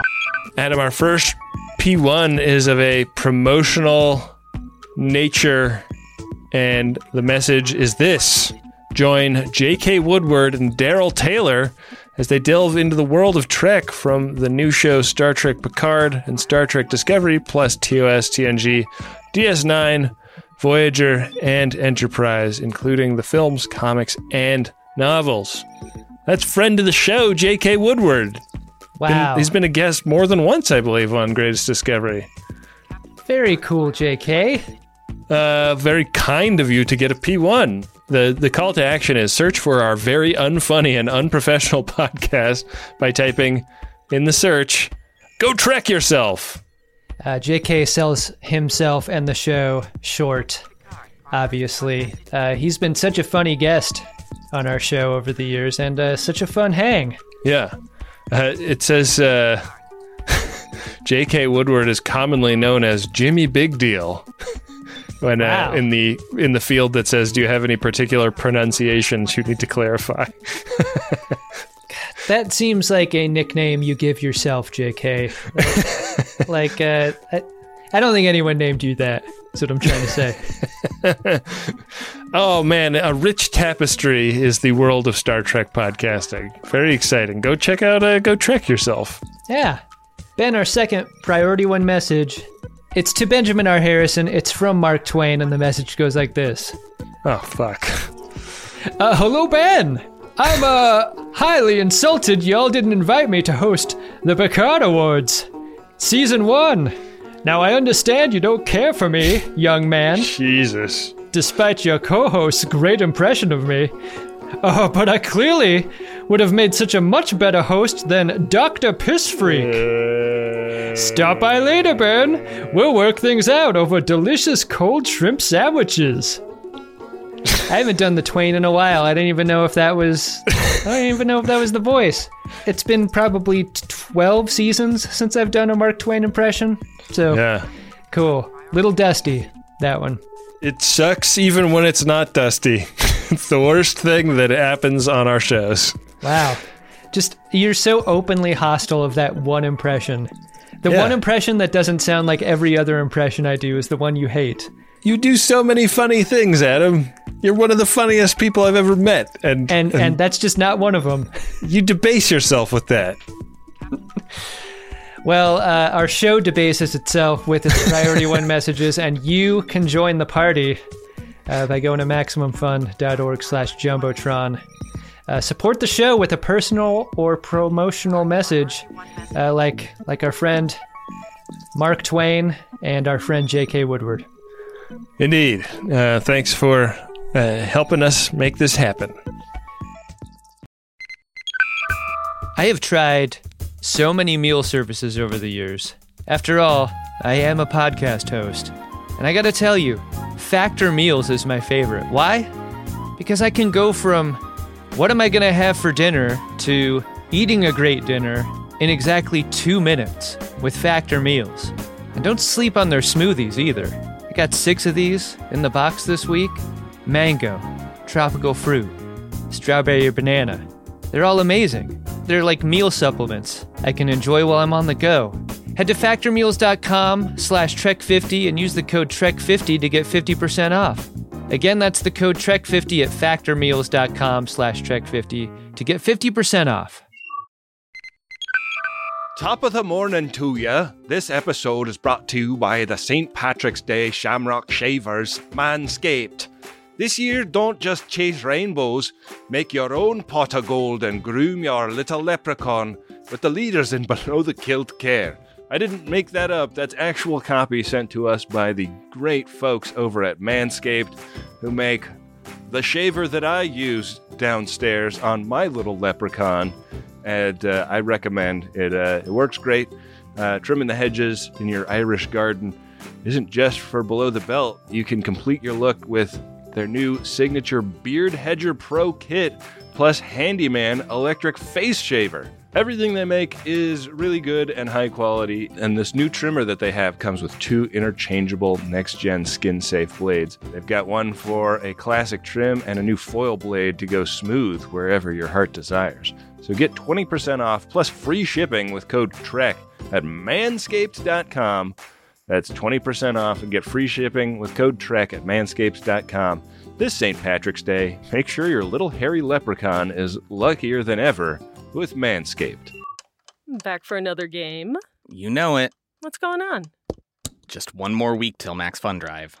Adam, our first P1 is of a promotional nature, and the message is this Join J.K. Woodward and Daryl Taylor as they delve into the world of Trek from the new show Star Trek Picard and Star Trek Discovery, plus TOS, TNG, DS9, Voyager, and Enterprise, including the films, comics, and novels. That's friend of the show, J.K. Woodward. Been- Wow. he's been a guest more than once, I believe, on Greatest Discovery. Very cool, JK. Uh, very kind of you to get a P1. The the call to action is search for our very unfunny and unprofessional podcast by typing in the search, go trek yourself. Uh, JK sells himself and the show short, obviously. Uh, he's been such a funny guest on our show over the years and uh, such a fun hang. Yeah. Uh, it says uh, J.K. Woodward is commonly known as Jimmy Big Deal. when Wow. uh, in the in the field that says, "Do you have any particular pronunciations you need to clarify?" That seems like a nickname you give yourself, JK. Like, like, uh, I, I don't think anyone named you that. That's what I'm trying to say. Oh man, a rich tapestry is the world of Star Trek podcasting. Very exciting. Go check out uh, Go Trek yourself. Yeah. Ben, our second priority one message. It's to Benjamin R. Harrison. It's from Mark Twain, and the message goes like this. Oh fuck. Uh, hello, Ben. I'm uh highly insulted y'all didn't invite me to host the Picard Awards, season one. Now I understand you don't care for me, young man, Jesus. Despite your co-host's great impression of me. Oh, but I clearly would have made such a much better host than Dr. Pissfreak. Stop by later, Ben. We'll work things out over delicious cold shrimp sandwiches. I haven't done the Twain in a while. I didn't even know if that was. I don't even know if that was the voice. It's been probably twelve seasons since I've done a Mark Twain impression. So Yeah. cool. Little dusty. That one. It sucks even when it's not dusty. it's the worst thing that happens on our shows. Wow. Just you're so openly hostile of that one impression. The Yeah. one impression that doesn't sound like every other impression I do is the one you hate. You do so many funny things, Adam. You're one of the funniest people I've ever met, and And and that's just not one of them. you debase yourself with that. Well, uh, our show debases itself with its priority one messages, and you can join the party uh, by going to MaximumFun.org slash Jumbotron. Uh, support the show with a personal or promotional message, uh, like like our friend Mark Twain and our friend J.K. Woodward. Indeed. Uh, thanks for uh, helping us make this happen. I have tried so many meal services over the years. After all, I am a podcast host. And I gotta tell you, Factor Meals is my favorite. Why? Because I can go from what am I gonna have for dinner to eating a great dinner in exactly two minutes with Factor Meals. And don't sleep on their smoothies either. I got six of these in the box this week mango, tropical fruit, strawberry or banana. They're all amazing. They're like meal supplements I can enjoy while I'm on the go. Head to factormeals.com slash trek50 and use the code trek50 to get 50% off. Again, that's the code trek50 at factormeals.com slash trek50 to get 50% off. Top of the morning to ya. This episode is brought to you by the St. Patrick's Day Shamrock Shavers Manscaped. This year, don't just chase rainbows, make your own pot of gold and groom your little leprechaun with the leaders in below the kilt care. I didn't make that up, that's actual copy sent to us by the great folks over at Manscaped who make the shaver that I use downstairs on my little leprechaun. And uh, I recommend it. Uh, it works great. Uh, trimming the hedges in your Irish garden isn't just for below the belt. You can complete your look with their new signature Beard Hedger Pro kit plus Handyman electric face shaver. Everything they make is really good and high quality, and this new trimmer that they have comes with two interchangeable next gen skin safe blades. They've got one for a classic trim and a new foil blade to go smooth wherever your heart desires. So get 20% off plus free shipping with code TREK at manscaped.com. That's 20% off and get free shipping with code TREK at manscaped.com. This St. Patrick's Day, make sure your little hairy leprechaun is luckier than ever with Manscaped. Back for another game. You know it. What's going on? Just one more week till Max Fun Drive.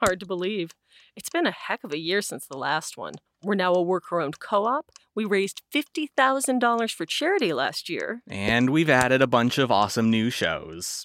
Hard to believe. It's been a heck of a year since the last one. We're now a worker owned co op. We raised $50,000 for charity last year. And we've added a bunch of awesome new shows.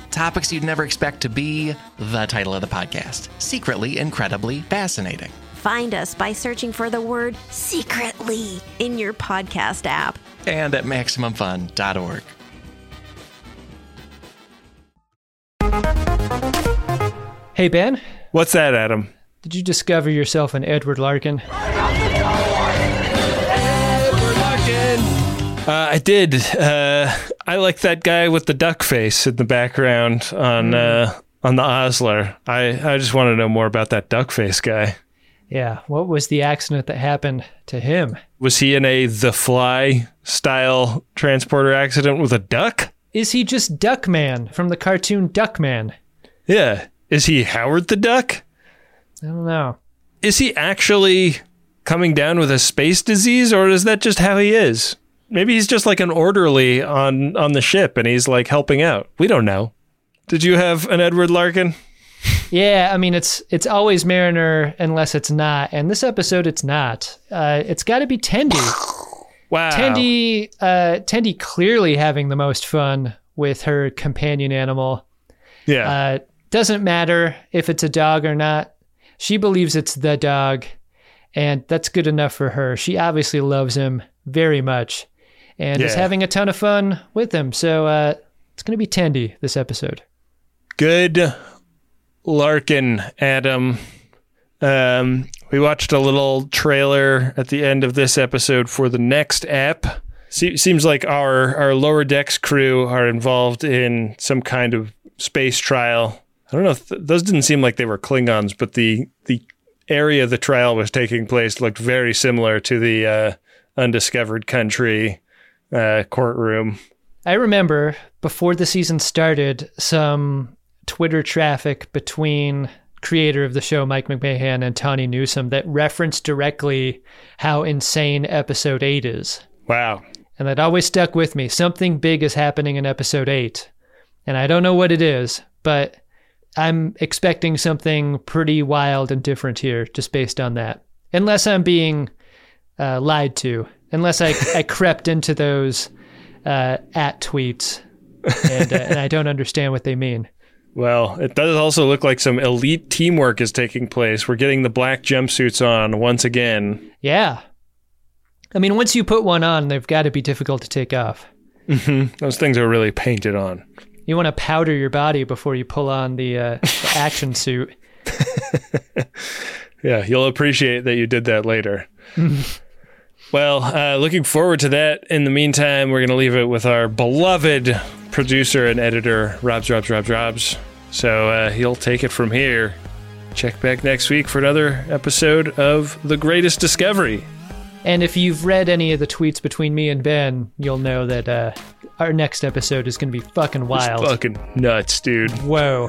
Topics you'd never expect to be the title of the podcast Secretly Incredibly Fascinating. Find us by searching for the word secretly in your podcast app and at MaximumFun.org. Hey, Ben. What's that, Adam? Did you discover yourself an Edward Larkin? Uh, I did. Uh, I like that guy with the duck face in the background on uh, on the Osler. I, I just want to know more about that duck face guy. Yeah. What was the accident that happened to him? Was he in a The Fly style transporter accident with a duck? Is he just Duckman from the cartoon Duckman? Yeah. Is he Howard the Duck? I don't know. Is he actually coming down with a space disease, or is that just how he is? Maybe he's just like an orderly on on the ship and he's like helping out. We don't know. Did you have an Edward Larkin? Yeah, I mean it's it's always Mariner unless it's not, and this episode it's not. Uh, it's got to be Tendi. Wow. Tendi, uh, Tendi clearly having the most fun with her companion animal. Yeah. Uh, doesn't matter if it's a dog or not. She believes it's the dog, And that's good enough for her. She obviously loves him very much and is having a ton of fun with him. So uh, it's going to be Tendi this episode. Good Larkin, Adam. Um, we watched a little trailer at the end of this episode for the next app. Se- seems like our our lower decks crew are involved in some kind of space trial. I don't know. If th- those didn't seem like they were Klingons, but the the area the trial was taking place looked very similar to the uh, undiscovered country uh, courtroom. I remember before the season started, some Twitter traffic between creator of the show Mike McMahan and Tawny Newsome that referenced directly how insane episode 8 is. Wow. And that always stuck with me. Something big is happening in episode 8. And I don't know what it is, but I'm expecting something pretty wild and different here just based on that. Unless I'm being uh, lied to. Unless I, I crept into those uh, at tweets and, uh, and I don't understand what they mean. Well, it does also look like some elite teamwork is taking place. We're getting the black jumpsuits on once again. Yeah. I mean, once you put one on, they've got to be difficult to take off. hmm Those things are really painted on. You want to powder your body before you pull on the, uh, the action suit. Yeah, you'll appreciate that you did that later. well, uh, looking forward to that. In the meantime, we're going to leave it with our beloved producer and editor, Robs, Robs, Robs, Robs. So uh, he'll take it from here. Check back next week for another episode of The Greatest Discovery. And if you've read any of the tweets between me and Ben, you'll know that uh, our next episode is going to be fucking wild. It's fucking nuts, dude. Whoa.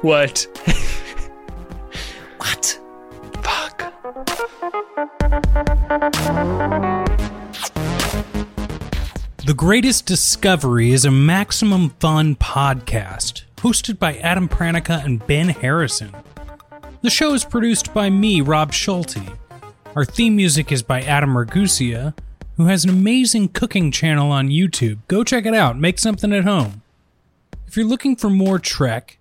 What? what? The Greatest Discovery is a Maximum Fun podcast hosted by Adam Pranica and Ben Harrison. The show is produced by me, Rob Schulte. Our theme music is by Adam Ragusea, who has an amazing cooking channel on YouTube. Go check it out, make something at home. If you're looking for more Trek,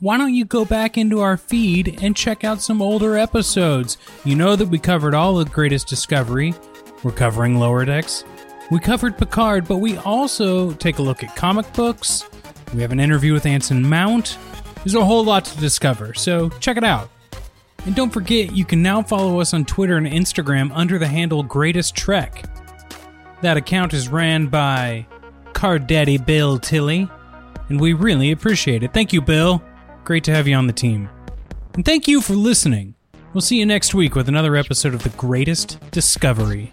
why don't you go back into our feed and check out some older episodes? You know that we covered all the Greatest Discovery. We're covering Lower Decks. We covered Picard, but we also take a look at comic books. We have an interview with Anson Mount. There's a whole lot to discover, so check it out. And don't forget, you can now follow us on Twitter and Instagram under the handle Greatest Trek. That account is ran by Card Daddy Bill Tilly, and we really appreciate it. Thank you, Bill. Great to have you on the team. And thank you for listening. We'll see you next week with another episode of The Greatest Discovery.